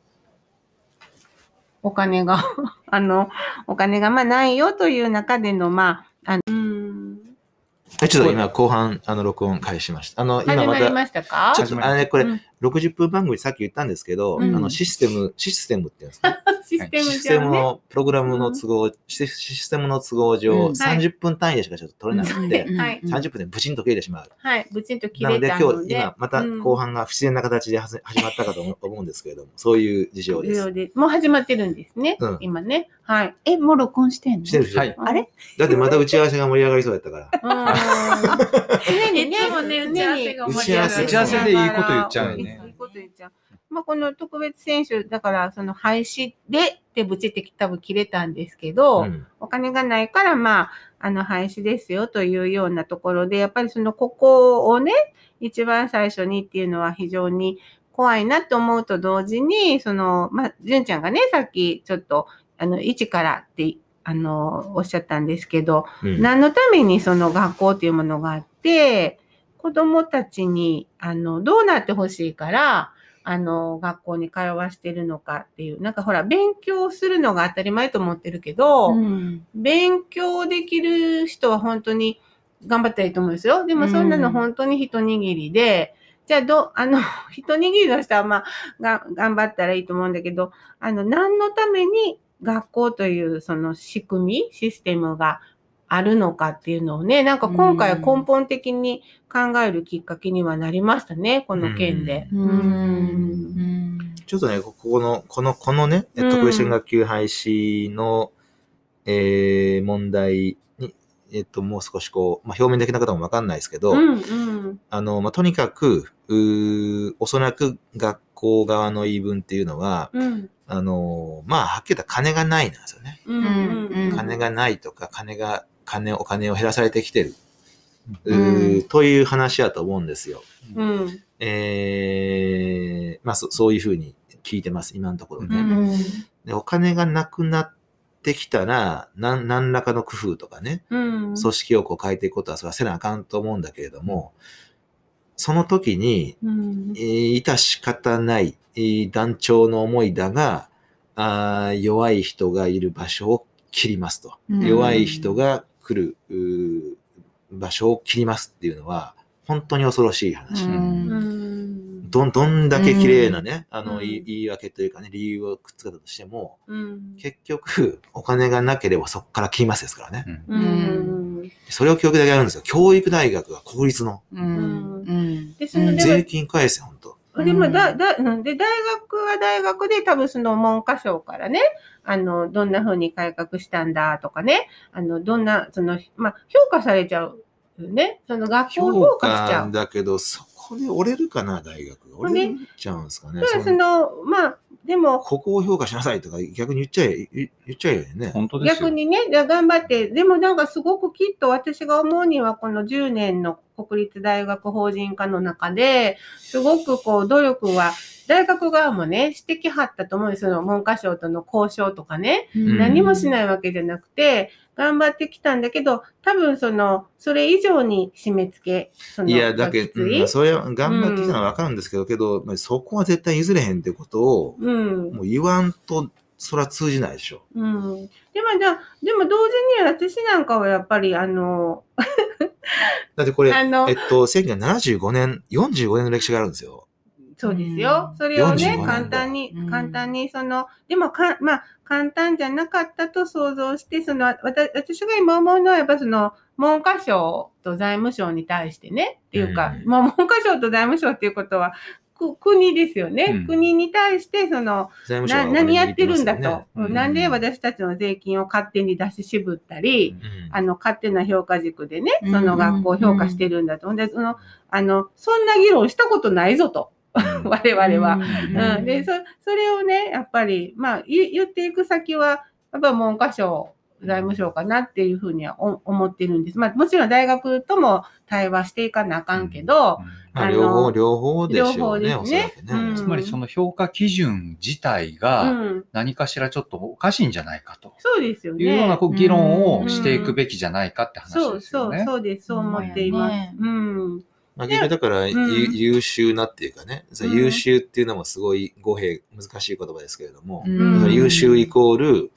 Speaker 2: お金が あの、お金がまあないよという中での、まあ、あの、
Speaker 4: ちょっと今後半、あの、録音開始ました。あの、今また、
Speaker 2: ましたか？
Speaker 4: ちょっと、あれ、これ、60分番組さっき言ったんですけど、うん、あの、システム、システムって言うんですか
Speaker 2: システム、
Speaker 4: ね、システムの、プログラムの都合、うん、システムの都合上、うん、30分単位でしかちょっと取れなくて、はい、30分でブチンと切れてしまう。
Speaker 2: はい、ブチンと切れ
Speaker 4: たなので。なので今日、今、また後半が不自然な形で始まったかと思うんですけれども、そういう事情です。
Speaker 2: もう始まってるんですね。今ね。はい。え、もう録音してんの？
Speaker 4: してる
Speaker 2: はい。あれ？
Speaker 4: だってまた打ち合わせが盛り上がりそうやったから。
Speaker 2: 常にね、もね、打ち合わせが盛り上がる。
Speaker 3: 打ち合わせでいいこと言っちゃうよね。
Speaker 2: こと言っちゃう。まあ、この特別選手、だから、その廃止でってぶちって多分切れたんですけど、うん、お金がないから、まあ、あの、廃止ですよというようなところで、やっぱりその、ここをね、一番最初にっていうのは非常に怖いなと思うと同時に、その、まあ、純ちゃんがね、さっきちょっと、あの、一からってあの、おっしゃったんですけど、うん、何のためにその学校というものがあって、子供たちに、あの、どうなってほしいから、あの、学校に通わしてるのかっていう、なんかほら、勉強するのが当たり前と思ってるけど、うん、勉強できる人は本当に頑張ったらいいと思うんですよ。でもそんなの本当に一握りで、うん、じゃあど、あの、一握りの人はまあ、が頑張ったらいいと思うんだけど、あの、何のために学校というその仕組み、システムがあるのかっていうのをね、なんか今回は根本的に考えるきっかけにはなりましたね、この件で。
Speaker 4: ちょっとね、ここの、この、このね、特別学級廃止の、えー、問題に、えっと、もう少しこう、まあ、表面的な方もわかんないですけど、うんうん、あの、まあ、とにかく、うおそらく学校側の言い分っていうのは、うん、あの、まあ、はっきり言ったら金がないなんですよね。うん。金がないとか、金が、金、お金を減らされてきてる。うん、という話やと思うんですよ。うん、えー、まあそ、そういうふうに聞いてます、今のところね。うん、でお金がなくなってきたら、何何らかの工夫とかね、うん、組織をこう変えていくことはそれはせなあかんと思うんだけれども、その時に、うん、えー、致し方ない、団長の思いだが、あ弱い人がいる場所を切りますと。うん、弱い人が来る場所を切りますっていうのは、本当に恐ろしい話。うん、どどんだけ綺麗なね、あの、言い訳というかね、理由をくっつけたとしても、結局、お金がなければそこから切りますですからね。それを教育だけやるんですよ。教育大学が国立の。でその税金返せ、本当
Speaker 2: でもだ、だ、で、大学は大学で多分その文科省からね、あの、どんな風に改革したんだとかね、あの、どんな、その、まあ、評価されちゃうよね。その学校評価しちゃう。
Speaker 4: だけど、そこで折れるかな、大学。折れちゃうんですかね。
Speaker 2: その、まあ、でも。
Speaker 4: ここを評価しなさいとか逆に言っちゃえ、言っちゃえよね。
Speaker 3: 本当です
Speaker 2: 逆にね、頑張って、でもなんかすごくきっと私が思うにはこの10年の国立大学法人化の中で、すごくこう努力は、大学側もね、指摘はったと思うんですよ。文科省との交渉とかね。何もしないわけじゃなくて、頑張ってきたんだけど、多分その、それ以上に締め付け、
Speaker 4: いや、だけど、うん、それは頑張ってきたのはわかるんですけど、うん、けど、そこは絶対譲れへんってことを、うん、もう言わんと、それは通じないでしょ。
Speaker 2: うん。でも、だでも同時に私なんかはやっぱり、あの、
Speaker 4: だってこれ、えっと、1975年、45年の歴史があるんですよ。
Speaker 2: そうですよ。それをね、簡単に、簡単に、その、でもか、まあ、簡単じゃなかったと想像して、その、私が今思うのは、やっぱその、文科省と財務省に対してね、っていうか、まあ、文科省と財務省っていうことは、国ですよね、うん、国に対して、その、な何やってるんだと、うん、なんで私たちの税金を勝手に出し渋ったり、うん、あの、勝手な評価軸でね、その学校を評価してるんだと。で、その、あの、そんな議論したことないぞと。我々は。うん、でそ、それをね、やっぱり、まあ、言っていく先は、やっぱ文科省財務省かなっていうふうには思ってるんです。まあもちろん大学とも対話していかなあかんけど、
Speaker 4: まあ、両方、両方でしょうね、
Speaker 2: 両方ですね
Speaker 4: ね。
Speaker 2: うん
Speaker 3: つまりその評価基準自体
Speaker 2: う
Speaker 3: が
Speaker 2: ん、
Speaker 3: 何かしらちょっとおかしいんじゃないかと
Speaker 2: そうですよね。
Speaker 3: いうようなこう議論をしていくべきじゃないかって話
Speaker 2: そうそう、
Speaker 3: ですよね。
Speaker 2: そうです、そう思っています。
Speaker 1: ほ
Speaker 2: うん。
Speaker 4: まあ、だから、ゆ
Speaker 2: うん。
Speaker 4: 優秀なっていうかね、
Speaker 2: うん。
Speaker 4: 優秀っていうのもすごい語弊、難しい言葉ですけれども、
Speaker 1: うん。
Speaker 4: 優秀イコール、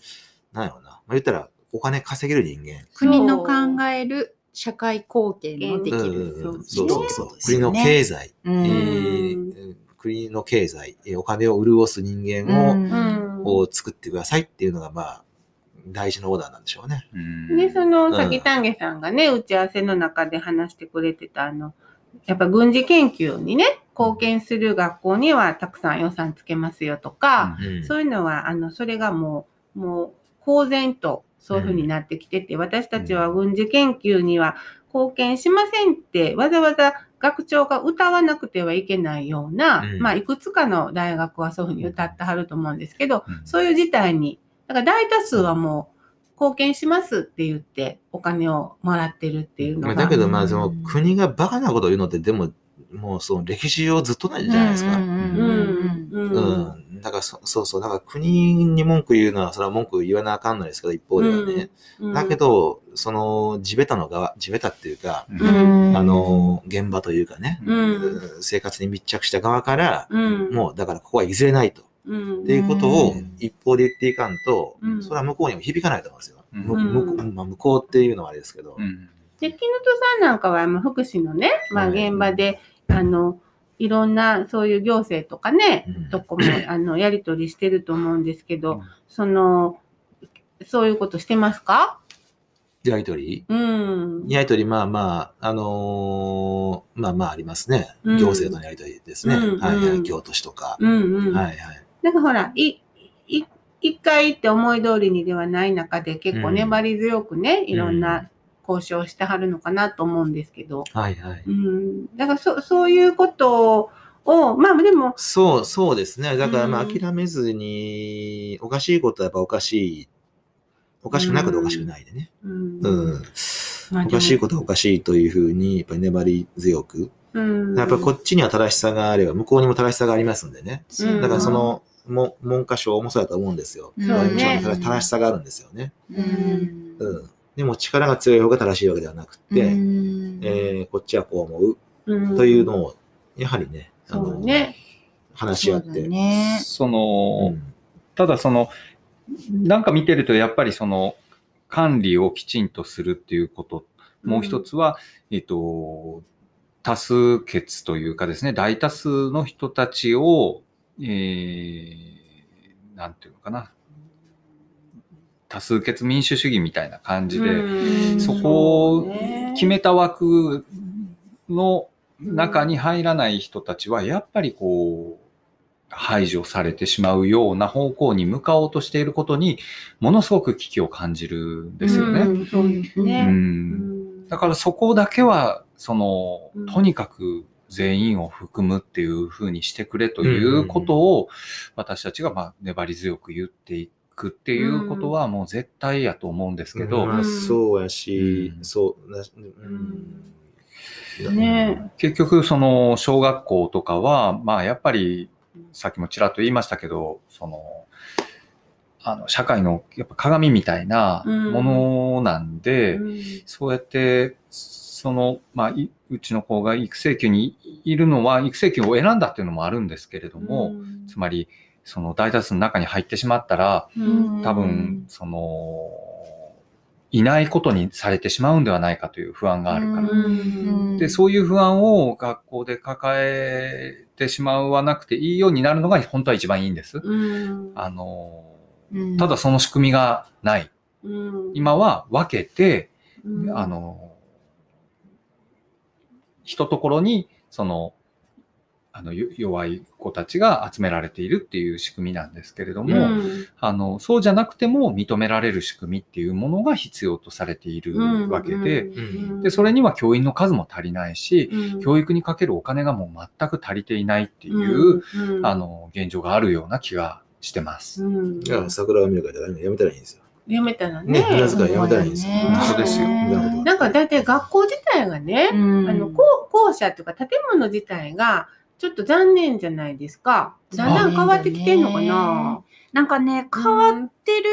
Speaker 4: なんやろうな、まあ、言ったらお金稼げる人間。
Speaker 1: 国の考える社会貢献のでき
Speaker 4: うん
Speaker 1: る。
Speaker 2: そ
Speaker 4: そううそうそう。国の経済、
Speaker 1: うん。
Speaker 4: えー国の経済、えーお金を潤す人間を、
Speaker 2: うん。
Speaker 4: を作ってくださいっていうのが、まあ、大事なオーダーなんでしょうね。
Speaker 3: うん
Speaker 2: で、その、
Speaker 4: うん。
Speaker 2: さっき丹下さんがね、打ち合わせの中で話してくれてた、あの、やっぱ軍事研究にね、貢献する学校にはたくさん予算つけますよとか、
Speaker 4: うん
Speaker 2: そういうのは、あの、それがもう、もう、公然とそういうふうになってきてて、私たちは軍事研究には貢献しませんって、わざわざ学長が歌わなくてはいけないような、
Speaker 4: うん。
Speaker 2: まあ、いくつかの大学はそういうふうに歌ってはると思うんですけど、
Speaker 3: うん。
Speaker 2: そういう事態に、だから大多数はもう、貢献しますって言ってお金をもらってるっていうのが。
Speaker 4: まあだけど、まあ、
Speaker 1: うん
Speaker 4: その国がバカなことを言うのって、でも、もうその歴史上ずっとないじゃないですか。
Speaker 1: う
Speaker 2: うん
Speaker 1: ん
Speaker 2: うん
Speaker 4: うん。だからそ、そうそう。だから国に文句言うのは、それは文句言わなあかんのですけど、一方ではね。
Speaker 2: うん
Speaker 4: だけ、ど、その、地べたの側、地べたっていうか、
Speaker 3: うん
Speaker 1: うん
Speaker 4: あの、現場というかね、
Speaker 2: うん
Speaker 4: 生活に密着した側から、
Speaker 2: うん、
Speaker 4: もう、だからここは譲れないと。
Speaker 2: うん、
Speaker 4: っていうことを
Speaker 1: うん
Speaker 4: 一方で言っていかんと、
Speaker 2: うん
Speaker 4: それは向こうにも響かないと思うんですよ。
Speaker 3: うん
Speaker 4: む向こうまあ、向こうっていうのはあれですけど。
Speaker 3: うん
Speaker 2: で、木本さんなんかは、まあ、福祉のね、まあ、
Speaker 4: はい
Speaker 2: 現場で、あの、いろんな、そういう行政とかね、
Speaker 4: うん
Speaker 2: とこも、あの、やり取りしてると思うんですけど、
Speaker 3: うん
Speaker 2: その、そういうことしてますか？
Speaker 4: やりとり？
Speaker 2: うん。
Speaker 4: やりとり、まあまあ、あのーまあまあありますね。
Speaker 2: うん
Speaker 4: 行政とのやりとりですね。
Speaker 2: うん
Speaker 4: はいはい。
Speaker 2: うん
Speaker 4: 京都市とか。
Speaker 2: うんうん。
Speaker 4: はいはい。
Speaker 2: なんかほら、い、い、一回って思い通りにではない中で結構
Speaker 4: うん
Speaker 2: 粘り強くね、いろんな交渉をしてはるのかなと思うんですけど。
Speaker 4: はいはい。
Speaker 2: うん。だからそ、そういうことを、まあでも、
Speaker 4: そう、そうですね。だからまあ
Speaker 2: うん
Speaker 4: 諦めずに、おかしいことはやっぱおかしい。おかしくないことはおかしくないでね。
Speaker 2: うん。
Speaker 4: うん。
Speaker 2: まあ
Speaker 4: おかしいことはおかしいというふうに、やっぱり粘り強く。
Speaker 2: うん。
Speaker 4: やっぱこっちには正しさがあれば、向こうにも正しさがありますんでね。
Speaker 2: うん
Speaker 4: だからその、も文科省もそうだと思うんですよ。外務省正正しさがあるんですよね。
Speaker 1: うん
Speaker 4: うん。でも力が強い方が正しいわけではなくて、
Speaker 1: うん
Speaker 4: えーこっちはこう思う
Speaker 2: うん
Speaker 4: というのを、やはりね、あ
Speaker 2: そ
Speaker 4: の
Speaker 2: うね。
Speaker 4: 話し合って。
Speaker 1: ね。
Speaker 3: その、
Speaker 4: うん
Speaker 3: ただその、なんか見てるとやっぱりその、管理をきちんとするっていうこと、もう一つは、えっと、多数決というかですね、大多数の人たちを、えー、なんていうのかな、多数決民主主義みたいな感じで、
Speaker 2: うん。
Speaker 3: そこを決めた枠の中に入らない人たちは、やっぱりこう、排除されてしまうような方向に向かおうとしていることに、ものすごく危機を感じるんですよね。
Speaker 2: うんそうです
Speaker 3: う
Speaker 2: ね。
Speaker 3: ん。だからそこだけは、その
Speaker 2: うん、
Speaker 3: とにかく全員を含むっていうふうにしてくれということを、私たちがまあ粘り強く言っていくっていうことはもう絶対やと思うんですけど、
Speaker 4: まあ、そうやし、
Speaker 3: うん。
Speaker 4: そうだ、うん。
Speaker 2: ね。
Speaker 3: 結局その小学校とかは、まあやっぱりさっきもちらっと言いましたけど、その、あの、社会のやっぱ鏡みたいなものなんで、
Speaker 2: うん。
Speaker 3: そうやって、その、まあ、いうちの子が育成級にいるのは、育成級を選んだっていうのもあるんですけれども、
Speaker 2: うん。
Speaker 3: つまり、その大多数の中に入ってしまったら、
Speaker 2: うん。
Speaker 3: 多分、その、いないことにされてしまうんではないかという不安があるから。
Speaker 2: うん。
Speaker 3: で、そういう不安を学校で抱えてしまわなくていいようになるのが本当は一番いいんです。
Speaker 2: うん。
Speaker 3: あの、
Speaker 1: うん。
Speaker 3: ただその仕組みがない。
Speaker 2: うん。
Speaker 3: 今は分けて、
Speaker 2: うん。
Speaker 3: あの、一ところに、その、あの、よ弱い子たちが集められているっていう仕組みなんですけれども、
Speaker 2: うん。
Speaker 3: あの、そうじゃなくても認められる仕組みっていうものが必要とされているわけで、
Speaker 2: うん
Speaker 3: で、それには教員の数も足りないし、
Speaker 2: うん。
Speaker 3: 教育にかけるお金がもう全く足りていないっていう、
Speaker 2: うん
Speaker 3: あの、現状があるような気がしてます。
Speaker 2: うん。
Speaker 4: いや、桜を見るからやめたらいいんですよ。
Speaker 2: やめたら
Speaker 4: ね、
Speaker 2: ね。
Speaker 4: 無駄遣いやめたらいいんですよ。
Speaker 2: ね
Speaker 4: そうですよ。な
Speaker 2: んか大体学校自体がね、
Speaker 1: うん
Speaker 2: あの校校舎というか建物自体がちょっと残念じゃないですか。だんだん変わってきてんのかな。
Speaker 1: なんかね、変わってる、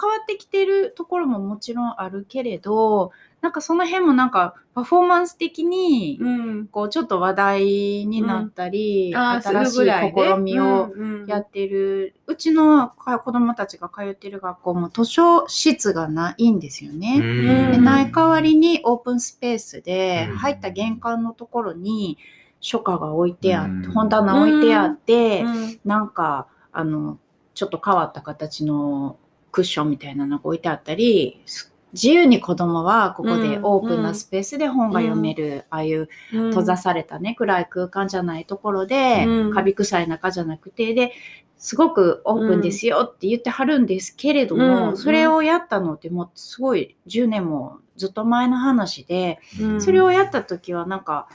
Speaker 1: 変わってきてるところももちろんあるけれど、なんかその辺もなんかパフォーマンス的に、
Speaker 2: うん。
Speaker 1: こうちょっと話題になったり、
Speaker 2: ああ、
Speaker 1: 新しい試みを
Speaker 2: うんうん。
Speaker 1: やってる、うちの子供たちが通ってる学校も図書室がないんですよね。
Speaker 2: うん。
Speaker 1: でない代わりにオープンスペースで
Speaker 4: うん。
Speaker 1: 入った玄関のところに書家が置いてあって、
Speaker 3: うん。
Speaker 1: 本棚置いてあって、
Speaker 2: うん。
Speaker 1: なんかあのちょっと変わった形のクッションみたいなのが置いてあったりす自由に子供はここで
Speaker 2: うん
Speaker 1: オープンなスペースで本が読める、ああいう
Speaker 2: うん。
Speaker 1: 閉ざされたね暗い空間じゃないところで、
Speaker 2: うん。
Speaker 1: カビ臭い中じゃなくてですごくオープンですよって言ってはるんですけれども、
Speaker 2: うん。
Speaker 1: それをやったのってもうすごい10年もずっと前の話で、
Speaker 2: うん。
Speaker 1: それをやった時はなんか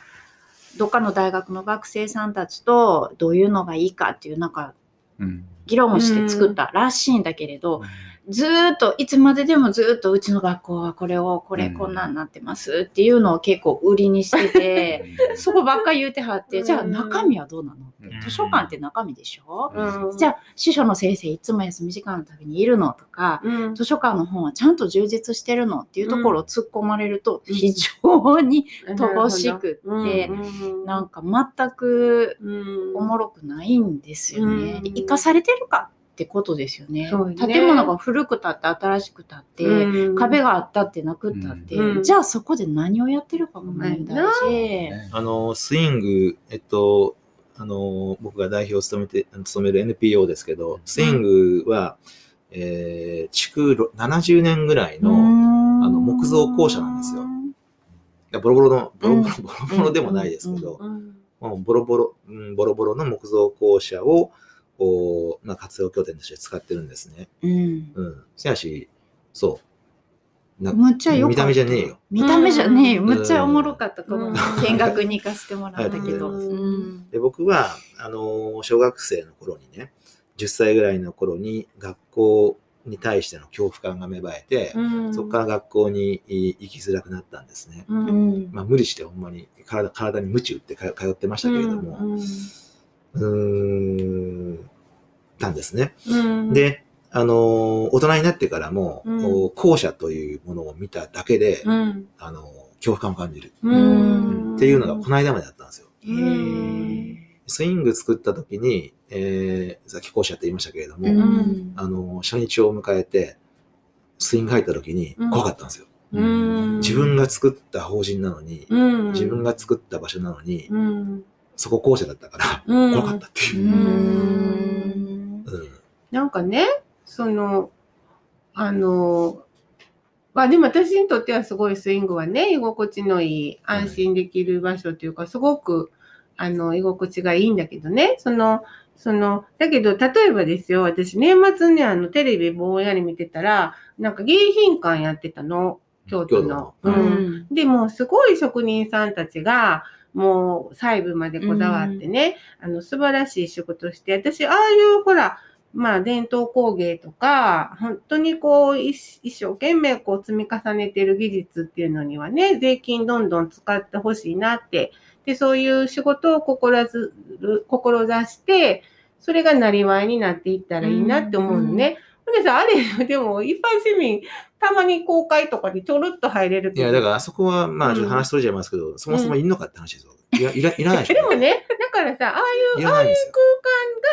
Speaker 1: どっかの大学の学生さんたちとどういうのがいいかっていうなんか
Speaker 3: うん
Speaker 1: 議論をして作ったらしいんだけれど、ずーっといつまででもずーっとうちの学校はこれをこれ
Speaker 3: うん
Speaker 1: こんなんなってますっていうのを結構売りにしてて。そこばっかり言うてはって、じゃあ
Speaker 2: うん
Speaker 1: 中身はどうなの？って
Speaker 3: うん。
Speaker 1: 図書館って中身でしょ、
Speaker 2: うん。
Speaker 1: じゃあ司書の先生いつも休み時間のたびにいるの？とか、
Speaker 2: うん。
Speaker 1: 図書館の本はちゃんと充実してるの？っていうところを突っ込まれると
Speaker 2: うん。
Speaker 1: 非常に乏しくって、
Speaker 2: うん。
Speaker 1: なんか全く
Speaker 2: うん。
Speaker 1: おもろくないんですよね。
Speaker 2: うん。
Speaker 1: で生かされてるかってことですよね。
Speaker 2: ね。
Speaker 1: 建物が古くたって新しくたって、
Speaker 2: うん。
Speaker 1: 壁があったってなくったって、
Speaker 2: うん。
Speaker 1: じゃあそこで何をやってるかが問題で、
Speaker 4: あの、スイング、えっと、あの、僕が代表を務めて、務める NPO ですけど、スイングは、えー、築ろ70年ぐらいの、
Speaker 1: あ
Speaker 4: あの木造校舎なんですよ。ボロボロの、ボロボロ、ボロボロでもないですけど、
Speaker 2: うん。
Speaker 4: もうボロボロ、うん、ボロボロの木造校舎を、こうまあ、活用拠点として使ってるんですね。
Speaker 1: うん。
Speaker 4: うん。せやし、そう。な
Speaker 1: むっちゃよ。
Speaker 4: 見た目じゃねえよ。
Speaker 1: 見た目じゃねえよ。
Speaker 2: うん
Speaker 1: むっちゃおもろかった。この
Speaker 2: うん
Speaker 1: 見学に行かせてもらったけど。
Speaker 4: で、僕は、あのー小学生の頃にね、10歳ぐらいの頃に学校に対しての恐怖感が芽生えて、
Speaker 2: うん
Speaker 4: そこから学校にい行きづらくなったんですね。
Speaker 2: う
Speaker 1: うんん
Speaker 4: まあ、無理してほんまに体体に鞭打ってか通ってましたけれども、
Speaker 2: うん
Speaker 4: うーん、たんですね。
Speaker 2: うん、
Speaker 4: で、あのー大人になってからも、
Speaker 2: うん。
Speaker 4: というものを見ただけで、
Speaker 2: うん。
Speaker 4: あのー恐怖感を感じる、
Speaker 2: うん。
Speaker 4: っていうのがこの間まであったんですよ。スイング作った時に、えー、さっき校舎って言いましたけれども、
Speaker 1: うん。
Speaker 4: あのー初日を迎えて、スイング入った時に
Speaker 2: うん。
Speaker 4: 怖かったんですよ。
Speaker 2: うん。
Speaker 4: 自分が作った法人なのに、
Speaker 2: うん。
Speaker 4: 自分が作った場所なのに、
Speaker 2: うん
Speaker 4: そこ校舎だったから、
Speaker 2: うん
Speaker 4: 怖かったっていうう。
Speaker 1: ん
Speaker 4: うん
Speaker 2: なんかね、その、あの、まあでも私にとってはすごいスイングはね、居心地のいい、安心できる場所というか、すごく、あの、居心地がいいんだけどね、その、その、だけど、例えばですよ、私年末ね、あの、テレビぼんやり見てたら、なんか迎賓館やってたの、京都の。
Speaker 4: 京都
Speaker 2: う。
Speaker 1: うんん
Speaker 2: でも、すごい職人さんたちが、もう細部までこだわってね、あの、素晴らしい仕事して、私、ああいう、ほら、まあ、伝統工芸とか、本当にこう、一一生懸命こう積み重ねてる技術っていうのにはね、税金どんどん使ってほしいなって、で、そういう仕事を志志して、それがなりわいになっていったらいいなって思うのね。ほんでさ、あれ、でも、一般市民、たまに公開とかでちょろっと入れる
Speaker 4: いや、だからあそこは、まあ、ちょっと話取れちゃいますけど、そもそもいんのかって話ですよ。いや、いらいらないでしょ。
Speaker 2: でもね、だからさ、ああいう
Speaker 4: いらないですよ。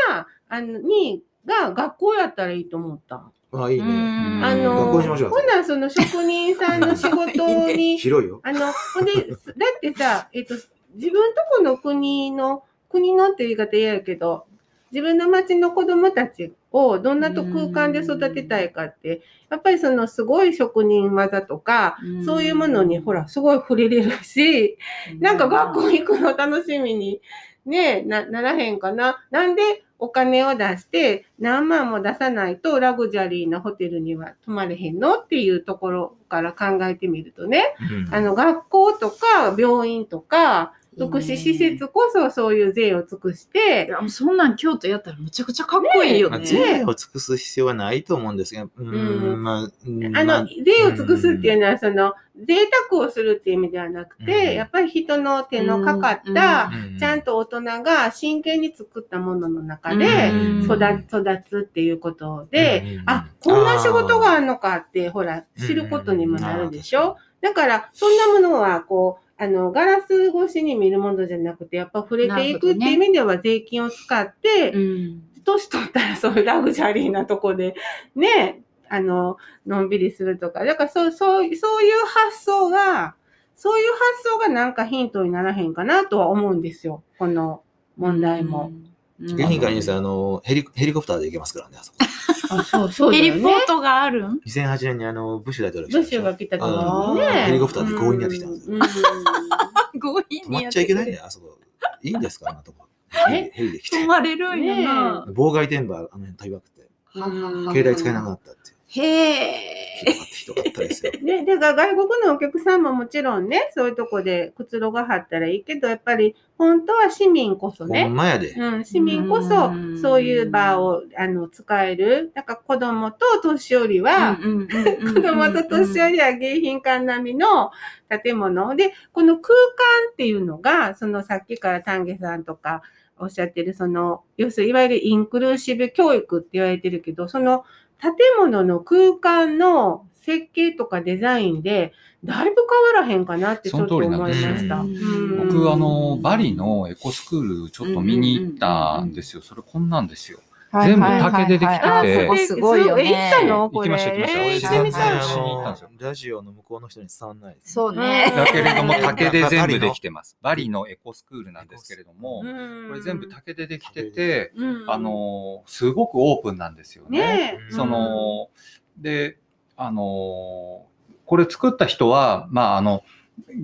Speaker 2: 空間が、あの、に、が学校やったらいいと思った。
Speaker 4: ああ、いいね。
Speaker 1: うん
Speaker 2: あの、
Speaker 4: 学校にしましょう
Speaker 2: ほんならその職人さんの仕事に、
Speaker 4: 広いよ。
Speaker 2: あの、ほんで、だってさ、えっと、自分とこの国の、国のって言い方嫌やけど、自分の町の子供たちをどんなと空間で育てたいかって、やっぱりそのすごい職人技とか、そういうものにほら、すごい触れれるし、なんか学校行くの楽しみに、ねな、ならへんかな。なんでお金を出して何万も出さないとラグジュアリーなホテルには泊まれへんのっていうところから考えてみるとね、
Speaker 4: うん。
Speaker 2: あの学校とか病院とか福祉施設こそそういう税を尽くして。
Speaker 1: い、やもうそんなん京都やったらむちゃくちゃかっこいいよ
Speaker 4: まあ、
Speaker 1: ね。
Speaker 4: 税を尽くす必要はないと思うんですが、う
Speaker 2: ん。
Speaker 4: ん、まあ、
Speaker 2: の、
Speaker 4: まあ
Speaker 2: 税を尽くすっていうのは、その、贅沢をするっていう意味ではなくて、
Speaker 4: うん。
Speaker 2: やっぱり人の手のかかった、
Speaker 4: うん。
Speaker 2: ちゃんと大人が真剣に作ったものの中で
Speaker 1: うん。
Speaker 2: 育育つっていうことで、
Speaker 4: うん。
Speaker 2: あ、こんな仕事があるのかって、ほら、知ることにもなるでしょ？だから、そんなものは、こう、あの、ガラス越しに見るものじゃなくて、やっぱ触れていくっていう意味では税金を使って、
Speaker 1: うん。
Speaker 2: 年取ったらそういうラグジュアリーなとこで、ね、あの、のんびりするとか。だからそう、そう、そういう発想が、そういう発想がなんかヒントにならへんかなとは思うんですよ。この問題も。
Speaker 1: うん。
Speaker 4: 現品会にさ、あの、ヘリ、ヘリコプターで行けますからね、あそこ。
Speaker 2: あ、そう、そうね
Speaker 1: ヘリポー。トがあるん
Speaker 4: ？2008年にあの、ブッシュ大統領
Speaker 2: ブッシュが来た時にね。
Speaker 4: ヘリコプターで強引にやってきたんですよ
Speaker 2: うん
Speaker 1: 強引
Speaker 4: 止まっちゃいけないんだよ、あそこ。いいんですかあんなとこ。
Speaker 2: え？
Speaker 4: ヘリで来て
Speaker 1: 止。まれるんやな。
Speaker 4: 妨害電波、あの辺飛びまくって。
Speaker 2: うん
Speaker 4: 携帯使えなくなったって。
Speaker 1: へえ。
Speaker 4: ひどかった、ですよ。
Speaker 2: ね、だから外国のお客さんももちろんね、そういうとこでくつろがはったらいいけど、やっぱり本当は市民こそ
Speaker 4: ほ
Speaker 2: ね、
Speaker 4: んまやで。
Speaker 2: うん、市民こそ
Speaker 1: うん
Speaker 2: そういう場をあの使える。だから子供と年寄りは、
Speaker 1: 子
Speaker 2: 子供と年寄りは迎賓館並みの建物で、この空間っていうのが、そのさっきから丹下さんとかおっしゃってる、その、要するにいわゆるインクルーシブ教育って言われてるけど、その建物の空間の設計とかデザインで、だいぶ変わらへんかなってちょっと思いました。
Speaker 1: その通りなんです
Speaker 2: うん
Speaker 3: 僕、あの、バリのエコスクールちょっと見に行ったんですよ。それこんなんですよ。全部竹でできて。て
Speaker 1: すごいよね。
Speaker 2: え行ったの？これ。
Speaker 3: 行きました行きました。
Speaker 2: 行ってみたい。
Speaker 3: しに行ったんですよ
Speaker 4: ラジオの向こうの人に伝わんないです。
Speaker 1: そうね。
Speaker 3: だけれども、竹で全部できてます。バリのエコスクールなんですけれども、
Speaker 2: うん。
Speaker 3: これ全部竹でできてて、
Speaker 2: うん。
Speaker 3: あの、すごくオープンなんですよね。その、で、あの、これ作った人は、まあ、あの、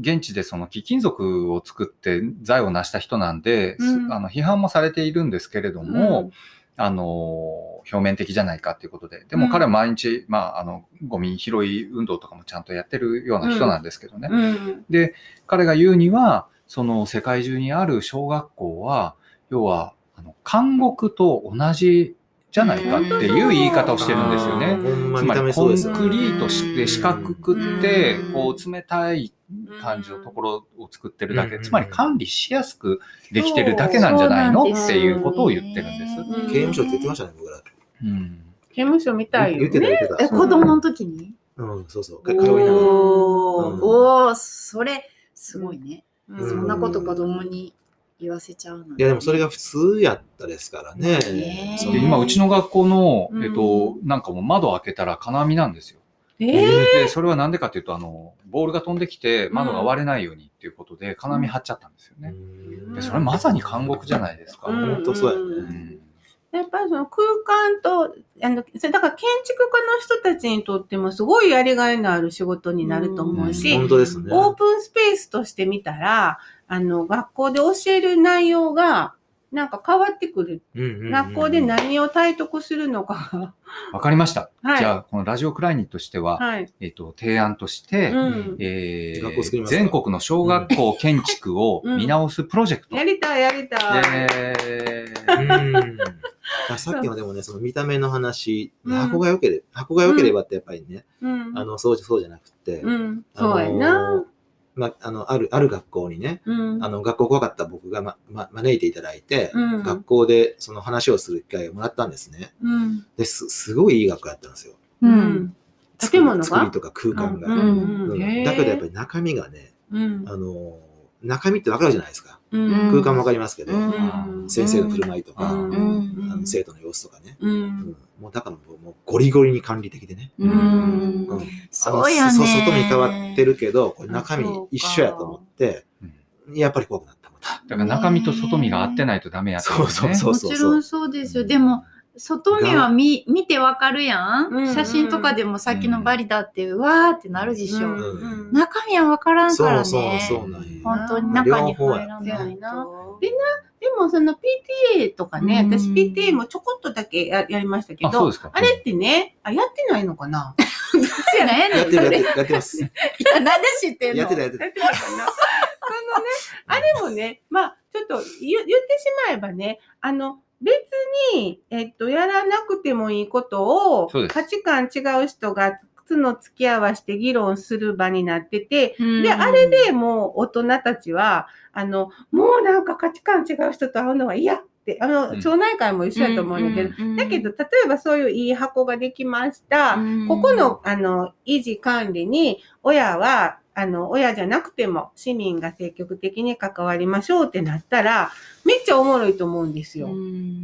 Speaker 3: 現地でその貴金属を作って財を成した人なんで、す
Speaker 2: うん。
Speaker 3: あの批判もされているんですけれども、あの、表面的じゃないかっていうことで。でも彼は毎日、まあ、あの、ゴミ拾い運動とかもちゃんとやってるような人なんですけどね。
Speaker 2: うん
Speaker 3: で、彼が言うには、その世界中にある小学校は、要は、あの監獄と同じじゃないかっていう言い方をしてるんですよね。つまりコン。クリートして四角くって
Speaker 2: うん、
Speaker 3: こう冷たい感じのところを作ってるだけ、
Speaker 4: うん
Speaker 3: つまり管理しやすくできてるだけなんじゃないの？っていうことを言ってるんです。
Speaker 2: うん
Speaker 4: 刑務所って言ってましたね、僕ら。
Speaker 3: うん
Speaker 2: 刑務所みたいよ
Speaker 4: 言ってた、
Speaker 2: ね。
Speaker 1: え、
Speaker 4: 言ってた。
Speaker 1: 子供の時に？
Speaker 4: うん、そうそう。通いながら。
Speaker 1: おおー、それ、すごいね。
Speaker 2: うん
Speaker 1: そんなこと子供に言わせちゃうの。
Speaker 4: いや、でもそれが普通やったですからね。
Speaker 1: ね
Speaker 4: その
Speaker 3: で今、うちの学校の、
Speaker 2: うん
Speaker 3: えっと、なんかもう窓開けたら金網なんですよ。
Speaker 2: えー？
Speaker 3: で、それはなんでかっていうと、あの、ボールが飛んできて窓が割れないようにっていうことで、金網張っちゃったんですよね。
Speaker 4: うん
Speaker 3: で、それまさに監獄じゃないですか。
Speaker 2: うん
Speaker 4: 本当そうやね
Speaker 3: うん
Speaker 2: やっぱりその空間と、あの、それだから建築家の人たちにとってもすごいやりがいのある仕事になると思うし、
Speaker 3: うん
Speaker 4: 本当ですね。
Speaker 2: オープンスペースとして見たら、あの、学校で教える内容が、なんか変わってくる。
Speaker 4: うんうんうん
Speaker 2: 学校で何を体得するのかが。
Speaker 3: わかりました。
Speaker 2: はい
Speaker 3: じゃあ、このラジオクライニとしては、
Speaker 2: はい。
Speaker 3: えっと、提案として、
Speaker 2: うん。
Speaker 3: えー
Speaker 4: 学校作りますか
Speaker 3: 全国の小学校建築を見直すプロジェクト。
Speaker 2: やりたい、やりたい。
Speaker 3: えー
Speaker 4: うん さっきのでもね、その見た目の話、
Speaker 2: うん
Speaker 4: 箱が良ければ、箱が良ければってやっぱりね、
Speaker 2: うん。
Speaker 4: あの、そうじそうじゃなくて、
Speaker 2: そうやな。
Speaker 4: ま、あの、ある、ある学校にね、
Speaker 2: うん。
Speaker 4: あの、学校怖かった僕が、ま、ま、招いていただいて、
Speaker 2: うん
Speaker 4: 学校でその話をする機会をもらったんですね。
Speaker 2: うん。
Speaker 4: で、す、すごいいい学校やったんですよ。
Speaker 1: う。
Speaker 2: うんん。建物が？
Speaker 4: 作りとか空間が。
Speaker 2: うん
Speaker 4: だけどやっぱり中身がね、
Speaker 2: うん。
Speaker 4: あの、中身ってわかるじゃないですか。
Speaker 2: うん
Speaker 4: 空間もわかりますけど、
Speaker 1: うん
Speaker 4: 先生の振る舞いとか、あの生徒の様子とかね。もうだからもうゴリゴリに管理的でね。
Speaker 1: そうやね。
Speaker 4: そ外見変わってるけど、これ中身
Speaker 2: そうか
Speaker 4: 一緒やと思って、やっぱり怖くなった。また
Speaker 3: だから中身と外身が合ってないとダメやったんですね。
Speaker 4: そうそう
Speaker 1: もちろんそうですよ。でも、外見は見見てわかるや
Speaker 2: うん
Speaker 1: ん。写真とかでもさっきのバリだって、うわーってなるでしょ。
Speaker 2: うん
Speaker 1: 中身はわからんから
Speaker 4: そう
Speaker 1: ね。
Speaker 4: そうそうなんや
Speaker 1: 本当に中に入ら
Speaker 2: 両
Speaker 1: ない
Speaker 2: 方や
Speaker 1: と。
Speaker 2: ででもその PTA とかね、
Speaker 1: うん
Speaker 2: 私 PTA もちょこっとだけややりましたけど、
Speaker 3: ですか。
Speaker 2: あれってね、あ、やってないのかな？
Speaker 1: やねん
Speaker 4: やってる やってるやってます。
Speaker 1: いや、なんで知ってんの？
Speaker 4: やってたやってた。
Speaker 2: やってたかな？その、あれもね、まあ、ちょっと言言ってしまえばね、あの、別に、えっと、やらなくてもいいことを価値観違う人が、つの付き合わせて議論する場になってて、で、あれでもう大人たちは、あの、もうなんか価値観違う人と会うのは嫌って、あの、
Speaker 3: うん。
Speaker 2: 町内会も一緒やと思うんだけど、だけど、例えばそういういい箱ができました。ここの、あの、維持管理に、親は、あの、親じゃなくても、市民が積極的に関わりましょうってなったら、めっちゃおもろいと思うんですよ。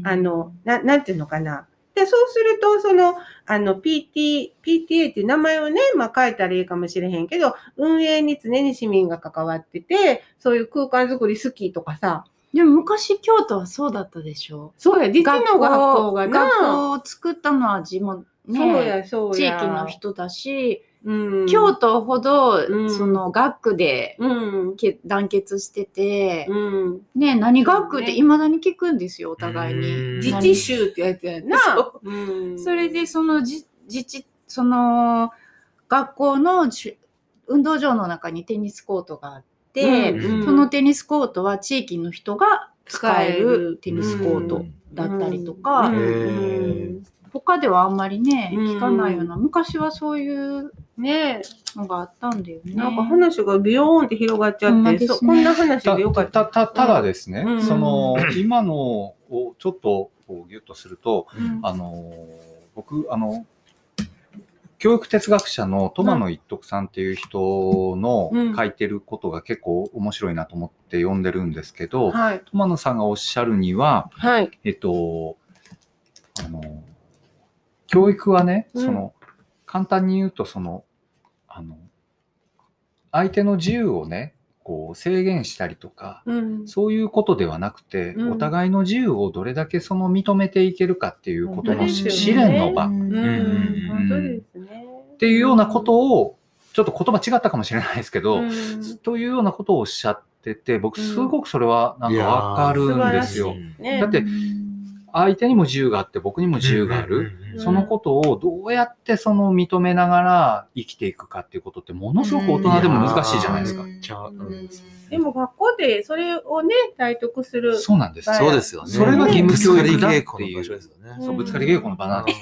Speaker 2: あの、な、なんていうのかな。で、そうすると、その、あの、PT、PTA っていう名前をね、まあ変えたらいいかもしれへんけど、運営に常に市民が関わってて、そういう空間づくり好きとかさ、
Speaker 1: でも昔京都はそうだったでしょ
Speaker 2: そうや、実の学校がな、
Speaker 1: 学校を作ったのは地元、ね、
Speaker 2: そうや、そう
Speaker 1: 地
Speaker 2: や。
Speaker 1: 域の人だし、
Speaker 2: うん、
Speaker 1: 京都ほど、
Speaker 2: うん。
Speaker 1: その学区で
Speaker 2: うん、
Speaker 1: け団結してて、
Speaker 2: うん。
Speaker 1: ね何学区って
Speaker 2: ね。
Speaker 1: いまだに聞くんですよ、お互いに。
Speaker 4: うん
Speaker 2: 自治州ってやつやんな。
Speaker 1: そ
Speaker 2: う。ん。
Speaker 1: それで、そのじ自治、その学校のし運動場の中にテニスコートがあって、
Speaker 2: うん。
Speaker 1: そのテニスコートは地域の人が使えるテニスコート
Speaker 4: うん
Speaker 1: だったりとか、
Speaker 2: うん。
Speaker 4: へー。
Speaker 1: 他ではあんまりね、
Speaker 2: うん。
Speaker 1: 聞かないような、昔はそういう
Speaker 2: ね
Speaker 1: のがあったんだよね。
Speaker 2: なんか話がビヨーンって広がっちゃって、
Speaker 1: ほんまですね
Speaker 2: そこんな話でよかった。
Speaker 3: たたただですね、
Speaker 2: うん
Speaker 3: その今のをちょっとこうギュッとすると、
Speaker 2: うん
Speaker 3: あの僕あの教育哲学者のトマ野一徳さんっていう人の
Speaker 2: うん
Speaker 3: 書いてることが結構面白いなと思って読んでるんですけど、
Speaker 2: はい。
Speaker 3: トマ野さんがおっしゃるには、
Speaker 2: はい。
Speaker 3: えっと、あの、教育はね、
Speaker 2: うん
Speaker 3: その、簡単に言うと、その、あの、相手の自由をね、こう制限したりとか、
Speaker 2: うん。
Speaker 3: そういうことではなくて、
Speaker 2: うん。
Speaker 3: お互いの自由をどれだけその認めていけるかっていうことの試練の場。っ
Speaker 2: うん。
Speaker 4: ん
Speaker 2: 本当ですね。
Speaker 3: ていうようなことを、ちょっと言葉違ったかもしれないですけど、
Speaker 2: うん。
Speaker 3: というようなことをおっしゃってて、僕すごくそれはなんかわかるんですよ。
Speaker 2: ね。
Speaker 3: だって相手にも自由があって僕にも自由がある。
Speaker 4: うん
Speaker 3: そのことをどうやってその認めながら生きていくかっていうことってものすごく大人でも難しいじゃないですか。
Speaker 4: ちゃううん
Speaker 2: でも学校でそれをね、体得する。
Speaker 3: そうなんです。
Speaker 2: はい
Speaker 4: そうですよね。
Speaker 3: それが義務教育だっていう
Speaker 4: ぶつかり稽古の場所ですよね。
Speaker 3: そうぶつかり稽古の場なんで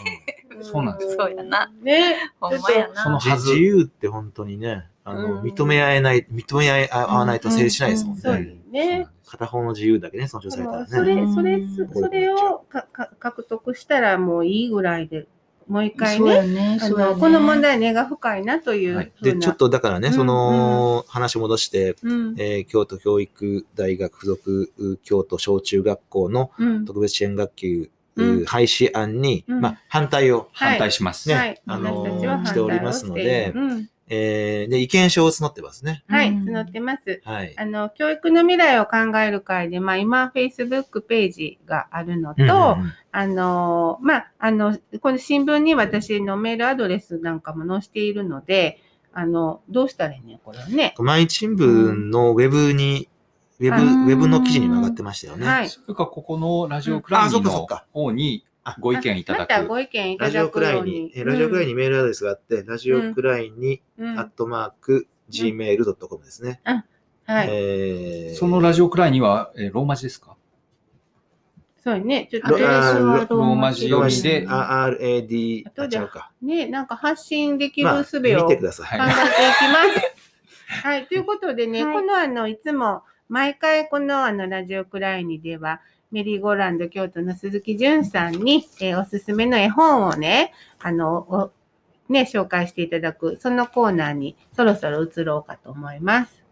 Speaker 2: うん
Speaker 3: そうなんです
Speaker 1: そうやな。
Speaker 2: ね。
Speaker 1: ほんまやな。
Speaker 3: そのはず
Speaker 4: 自由って本当にね、あの、
Speaker 2: うん。
Speaker 4: 認め合えない、認め合わないと成立しないですもんね。
Speaker 2: ね。
Speaker 4: 片方の自由だけね、尊重されたらね。
Speaker 2: それ、それ
Speaker 1: う、ん
Speaker 2: それをかか獲得したらもういいぐらいで、もう一回
Speaker 1: そう
Speaker 2: ね、
Speaker 1: うやね。
Speaker 2: のこの問題根が深いなという。
Speaker 4: で、ちょっとだからね、
Speaker 2: うん
Speaker 4: その、話戻して、
Speaker 2: うん、
Speaker 4: えー京都教育大学附属京都小中学校の
Speaker 2: うん、
Speaker 4: 特別支援学級、
Speaker 2: うん。
Speaker 4: 廃止案に、
Speaker 2: うん。
Speaker 4: まあ、反対を、
Speaker 3: 反対します。
Speaker 4: ね
Speaker 2: はい、
Speaker 4: あのしておりますのでえーで、意見書を募ってますね。
Speaker 2: はい、
Speaker 1: うん
Speaker 2: 募ってます。
Speaker 4: はい。
Speaker 2: あの、教育の未来を考える会で、まあ今、Facebook ページがあるのと、
Speaker 4: うんうんうん
Speaker 2: あの、まあ、あの、この新聞に私のメールアドレスなんかも載せているので、あの、どうしたらいいね、これはね。
Speaker 4: 毎日新聞のウェブに、ウェブ、
Speaker 1: うん
Speaker 4: ウェブの記事にも上がってましたよね。
Speaker 2: はい。
Speaker 3: それからここのラジオクライ
Speaker 4: あそっ
Speaker 3: ニの方に
Speaker 4: あ
Speaker 3: ご意見いただく。
Speaker 2: ご意見いた
Speaker 4: ラジオ
Speaker 2: だく
Speaker 4: クライに
Speaker 2: ように、。
Speaker 4: えラジオクライにメールアドレスがあって、ラジオクライに、
Speaker 2: うん、
Speaker 4: アットマーク、gmail.com ですね。
Speaker 2: はい。
Speaker 4: えー
Speaker 3: そのラジオクライには、えーローマ字ですか？
Speaker 2: そうね。ちょっと
Speaker 1: アドレスは
Speaker 3: ローマ字読みで
Speaker 4: あ RAD、あ、
Speaker 2: 後で
Speaker 4: 違うか。
Speaker 2: ね、なんか発信でき
Speaker 4: まあ、
Speaker 2: る術を
Speaker 4: 見
Speaker 2: 考えていき
Speaker 4: てください。
Speaker 3: はい
Speaker 2: ます。はい。ということでね、
Speaker 1: はい
Speaker 2: このあの、いつも、毎回このあの、ラジオクライニでは、メリーゴーランド京都の鈴木淳さんに、えーおすすめの絵本をね、あの、おね、紹介していただく、そのコーナーにそろそろ移ろうかと思います。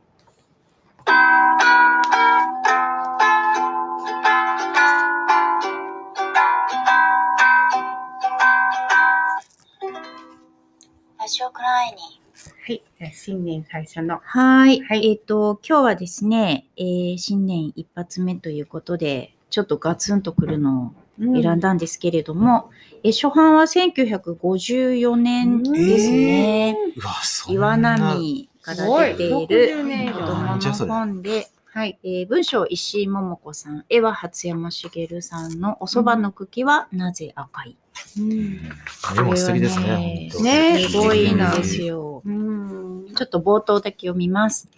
Speaker 5: ラジオクライニ
Speaker 2: はい。じゃあ新年最初の。
Speaker 1: はい。
Speaker 2: はい
Speaker 1: えっ、と、今日はですね、えー新年一発目ということで、ちょっとガツンとくるのを選んだんですけれども、え初版は1954年ですね。
Speaker 4: うわ、そんな。
Speaker 1: 岩波から出ている
Speaker 2: 60年以上
Speaker 1: 子供の本で、
Speaker 2: はい。
Speaker 1: えー文章石井桃子さん、絵は初山茂さんのお蕎麦の茎はなぜ赤い、
Speaker 4: 絵も素敵ですね。
Speaker 2: ね
Speaker 1: すごいんですよ。
Speaker 2: うん。
Speaker 1: ちょっと冒頭だけ読みます。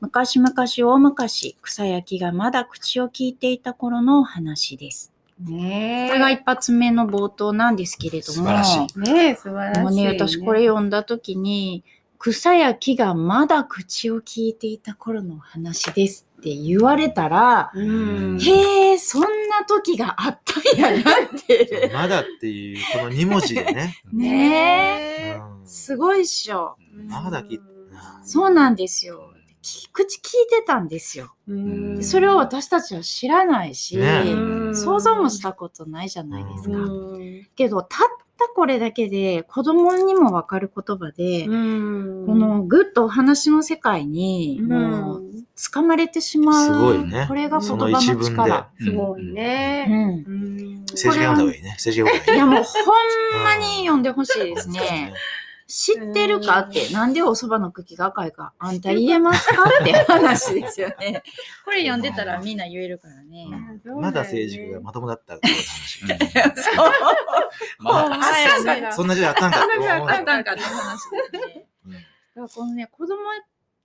Speaker 1: 昔々大昔、草焼きがまだ口を聞いていた頃のお話です。
Speaker 2: ね
Speaker 1: これが一発目の冒頭なんですけれども、
Speaker 3: 素晴らしい
Speaker 2: ね素晴らしい、
Speaker 1: もうね、私これ読んだ時に、草や木がまだ口を聞いていた頃の話ですって言われたら、
Speaker 2: うん。
Speaker 1: へえ、そんな時があったんやなって。
Speaker 4: まだっていう、この2文字でね。
Speaker 1: ねえ、
Speaker 4: うん
Speaker 1: すごいっしょ。
Speaker 4: まだき
Speaker 1: そうなんですよ。き口聞いてたんですよ。
Speaker 2: うん。
Speaker 1: それを私たちは知らないし、
Speaker 4: ね
Speaker 2: うん
Speaker 1: 想像もしたことないじゃないですか。
Speaker 2: うん
Speaker 1: けど、たったこれだけで子供にもわかる言葉で、
Speaker 2: うん。
Speaker 1: このぐっとお話の世界にもう掴まれてしまう。
Speaker 4: すごいね
Speaker 1: これが言葉の力。
Speaker 2: すごいね。
Speaker 1: うん。
Speaker 2: うん
Speaker 4: 政治家読んだ方がいいね。政治家読んだ方がいい。
Speaker 1: いやもうほんまに読んでほしいですね。知ってるかって、なんでお蕎麦の茎が赤いか、あんた言えますかって話ですよね。これ読んでたらみんな言えるからね。
Speaker 4: うんまだ政治家がまともだったっていう話。
Speaker 1: そう。
Speaker 3: まあ
Speaker 1: ほんまやね
Speaker 4: そんな時代あったんかって思う
Speaker 1: あったんかって話このね、子供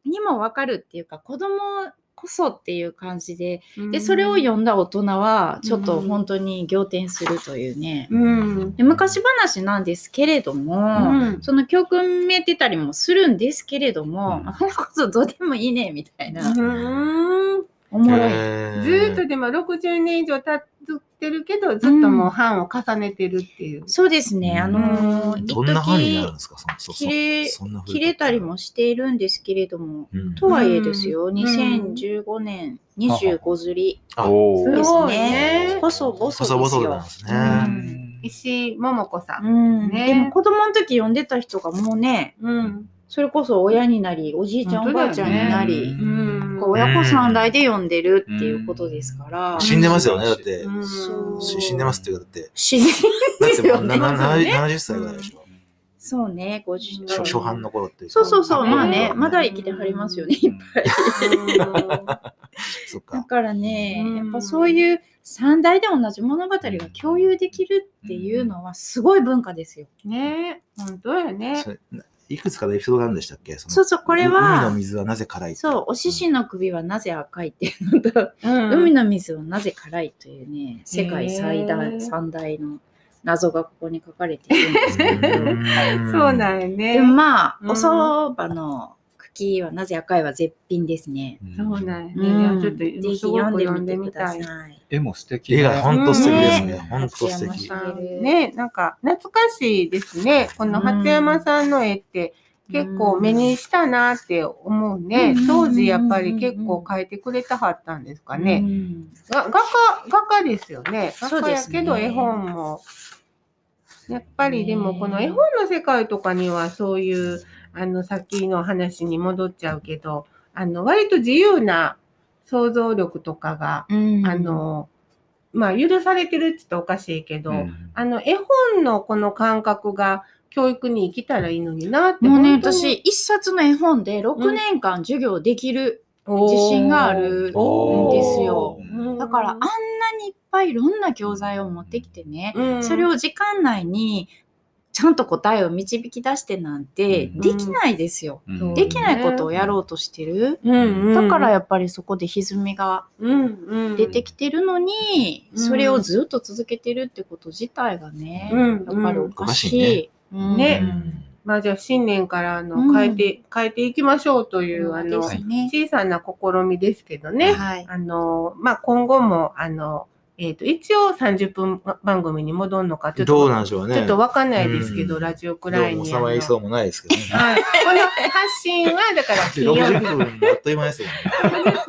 Speaker 1: にもわかるっていうか、子供こそっていう感じで、で、それを読んだ大人は、ちょっと本当に仰天するというね。
Speaker 2: うん。
Speaker 1: で昔話なんですけれども、
Speaker 2: うん
Speaker 1: その教訓めてたりもするんですけれども、
Speaker 3: うん
Speaker 1: こそどうでもいいね、みたいな。
Speaker 2: うん。
Speaker 1: おもろい。
Speaker 2: ずーっとでも60年以上経ってるけど、ずっともう版を重ねてるっていう。
Speaker 1: そうですね、あのー、
Speaker 4: どんな範囲になるん
Speaker 1: 一
Speaker 4: ですか？そそ
Speaker 1: 切れ切れたりもしているんですけれども、
Speaker 4: うん
Speaker 1: とはいえですよ、
Speaker 2: ん
Speaker 1: 2015年25釣り
Speaker 4: あ
Speaker 3: おー
Speaker 1: です
Speaker 2: すごい
Speaker 1: ね
Speaker 2: ね。
Speaker 1: 細々ですよ。
Speaker 4: 細々なんですね。
Speaker 1: うん
Speaker 2: 石井桃子さ。
Speaker 1: うんん
Speaker 2: ね
Speaker 1: でも子供の時読んでた人がもうね、
Speaker 2: うん。
Speaker 1: それこそ親になり、おじいちゃん、おばあちゃんになり、
Speaker 2: うん。
Speaker 1: こう親子三代で読んでるっていうことですから、
Speaker 4: 死んでますよね、だって。死んでますっていうか、だって。
Speaker 1: 死んで
Speaker 4: だってもう
Speaker 1: ね
Speaker 4: なな
Speaker 1: そうね
Speaker 4: 70歳ぐらいでしょ。
Speaker 1: そうね、50
Speaker 4: 初初版の頃っていうか。
Speaker 1: そうそうそう、
Speaker 2: うん
Speaker 1: まあね、
Speaker 2: うん
Speaker 1: まだ生きてはりますよね、いっぱい。
Speaker 4: そっか。
Speaker 1: だからね、
Speaker 2: うん
Speaker 1: やっぱそういう三代で同じ物語が共有できるっていうのはすごい文化ですよ。
Speaker 2: ね本当やね。
Speaker 4: いくつかのエピソードがあるんでしたっけ？そ
Speaker 1: うそう、これ
Speaker 4: 海の
Speaker 1: は、
Speaker 4: 水はなぜ辛い
Speaker 1: そう、お獅子の首はなぜ赤いって。いうのと、
Speaker 2: うん。
Speaker 1: 海の水はなぜ辛いというね、世界最
Speaker 2: へ
Speaker 1: 大、
Speaker 2: ー
Speaker 1: 三大の謎がここに書かれているんですけど、
Speaker 2: そうなんやね。
Speaker 1: でもまあ、
Speaker 2: うん。
Speaker 1: お蕎麦の茎はなぜ赤いは絶品ですね。
Speaker 2: そうなんやね。ちょっと
Speaker 1: ぜひ読んでみてくだ
Speaker 2: みたい。
Speaker 1: さい。
Speaker 3: 絵も素敵
Speaker 4: 絵が本当素敵ですね。
Speaker 1: ね
Speaker 4: 本当素敵。
Speaker 2: ね、なんか懐かしいですね。この初山さんの絵って結構目にしたなって思うね
Speaker 1: うん。
Speaker 2: 当時やっぱり結構描いてくれたはったんですかね。
Speaker 1: うん
Speaker 2: が画家、画家ですよね。画家やけど絵本も。やっぱりでもこの絵本の世界とかにはそういう、あの、さっきの話に戻っちゃうけど、あの、割と自由な想像力とかが、
Speaker 1: うん。
Speaker 2: あの、まあ、許されてるって言ったらおかしいけど、
Speaker 3: うん。
Speaker 2: あの、絵本のこの感覚が教育に生きたらいいのになって。
Speaker 1: もうね、私、一冊の絵本で6年間授業できる。自信がある
Speaker 3: おー
Speaker 1: ですよ。
Speaker 2: うん。
Speaker 1: だから、あんなにいっぱいいろんな教材を持ってきてね、
Speaker 2: うん。
Speaker 1: それを時間内にちゃんと答えを導き出してなんて
Speaker 3: うん
Speaker 1: できないですよ。
Speaker 3: うん
Speaker 1: できないことをやろうとしてる。
Speaker 2: うんうん
Speaker 1: だからやっぱりそこで歪みが出てきてるのに、
Speaker 2: うん
Speaker 1: それをずっと続けてるってこと自体がね、
Speaker 2: うん
Speaker 1: やっぱりおかしい。
Speaker 4: ね
Speaker 1: うん
Speaker 2: ね
Speaker 4: うん
Speaker 2: まあじゃあ新年からあの、
Speaker 1: うん
Speaker 2: 変えて、変えていきましょうという、あの、
Speaker 1: ですね。
Speaker 2: 小さな試みですけどね。
Speaker 1: はい。
Speaker 2: あの、まあ今後も、あの、えっ、と、一応30分番組に戻るのか、ちょっと、
Speaker 4: どうなんでしょうね。
Speaker 2: ちょっとわかんないですけど、
Speaker 4: うん
Speaker 2: ラジオくらいに。
Speaker 4: 収まりそうもないですけどね。
Speaker 2: はい。この発信は、だから、金曜日
Speaker 4: 60分あっという間ですよね。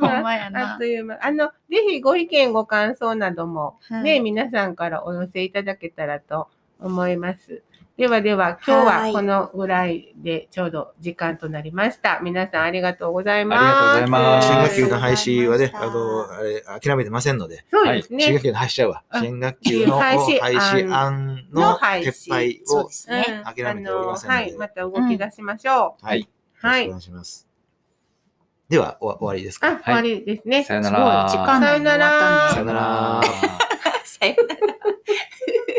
Speaker 2: あ
Speaker 1: な
Speaker 2: っと。いう間。あの、ぜひご意見、ご感想なども、
Speaker 1: はい
Speaker 2: ね、皆さんからお寄せいただけたらと思います。ではでは、今日
Speaker 1: は
Speaker 2: はいこのぐらいでちょうど時間となりました。皆さんありがとうございます。
Speaker 3: ありがとうございます
Speaker 4: 新学期の廃止はね、
Speaker 1: ありがとう
Speaker 4: あの、
Speaker 1: ご
Speaker 4: あれ、諦めてませんので、
Speaker 2: そうですね。
Speaker 4: 新学期の廃止しちゃうわ。
Speaker 2: あ
Speaker 4: 新学期の廃
Speaker 2: 廃止
Speaker 4: 止案の撤廃を諦めておりませんので
Speaker 2: はい、また動き出しましょう。
Speaker 4: はい。
Speaker 2: はい
Speaker 4: お願いします。では、お終わりですか？
Speaker 2: あ、終わりですね。
Speaker 3: さよ
Speaker 1: すごい
Speaker 3: なら。
Speaker 1: 時間内に終わったね
Speaker 4: さよなら。
Speaker 1: さよなら。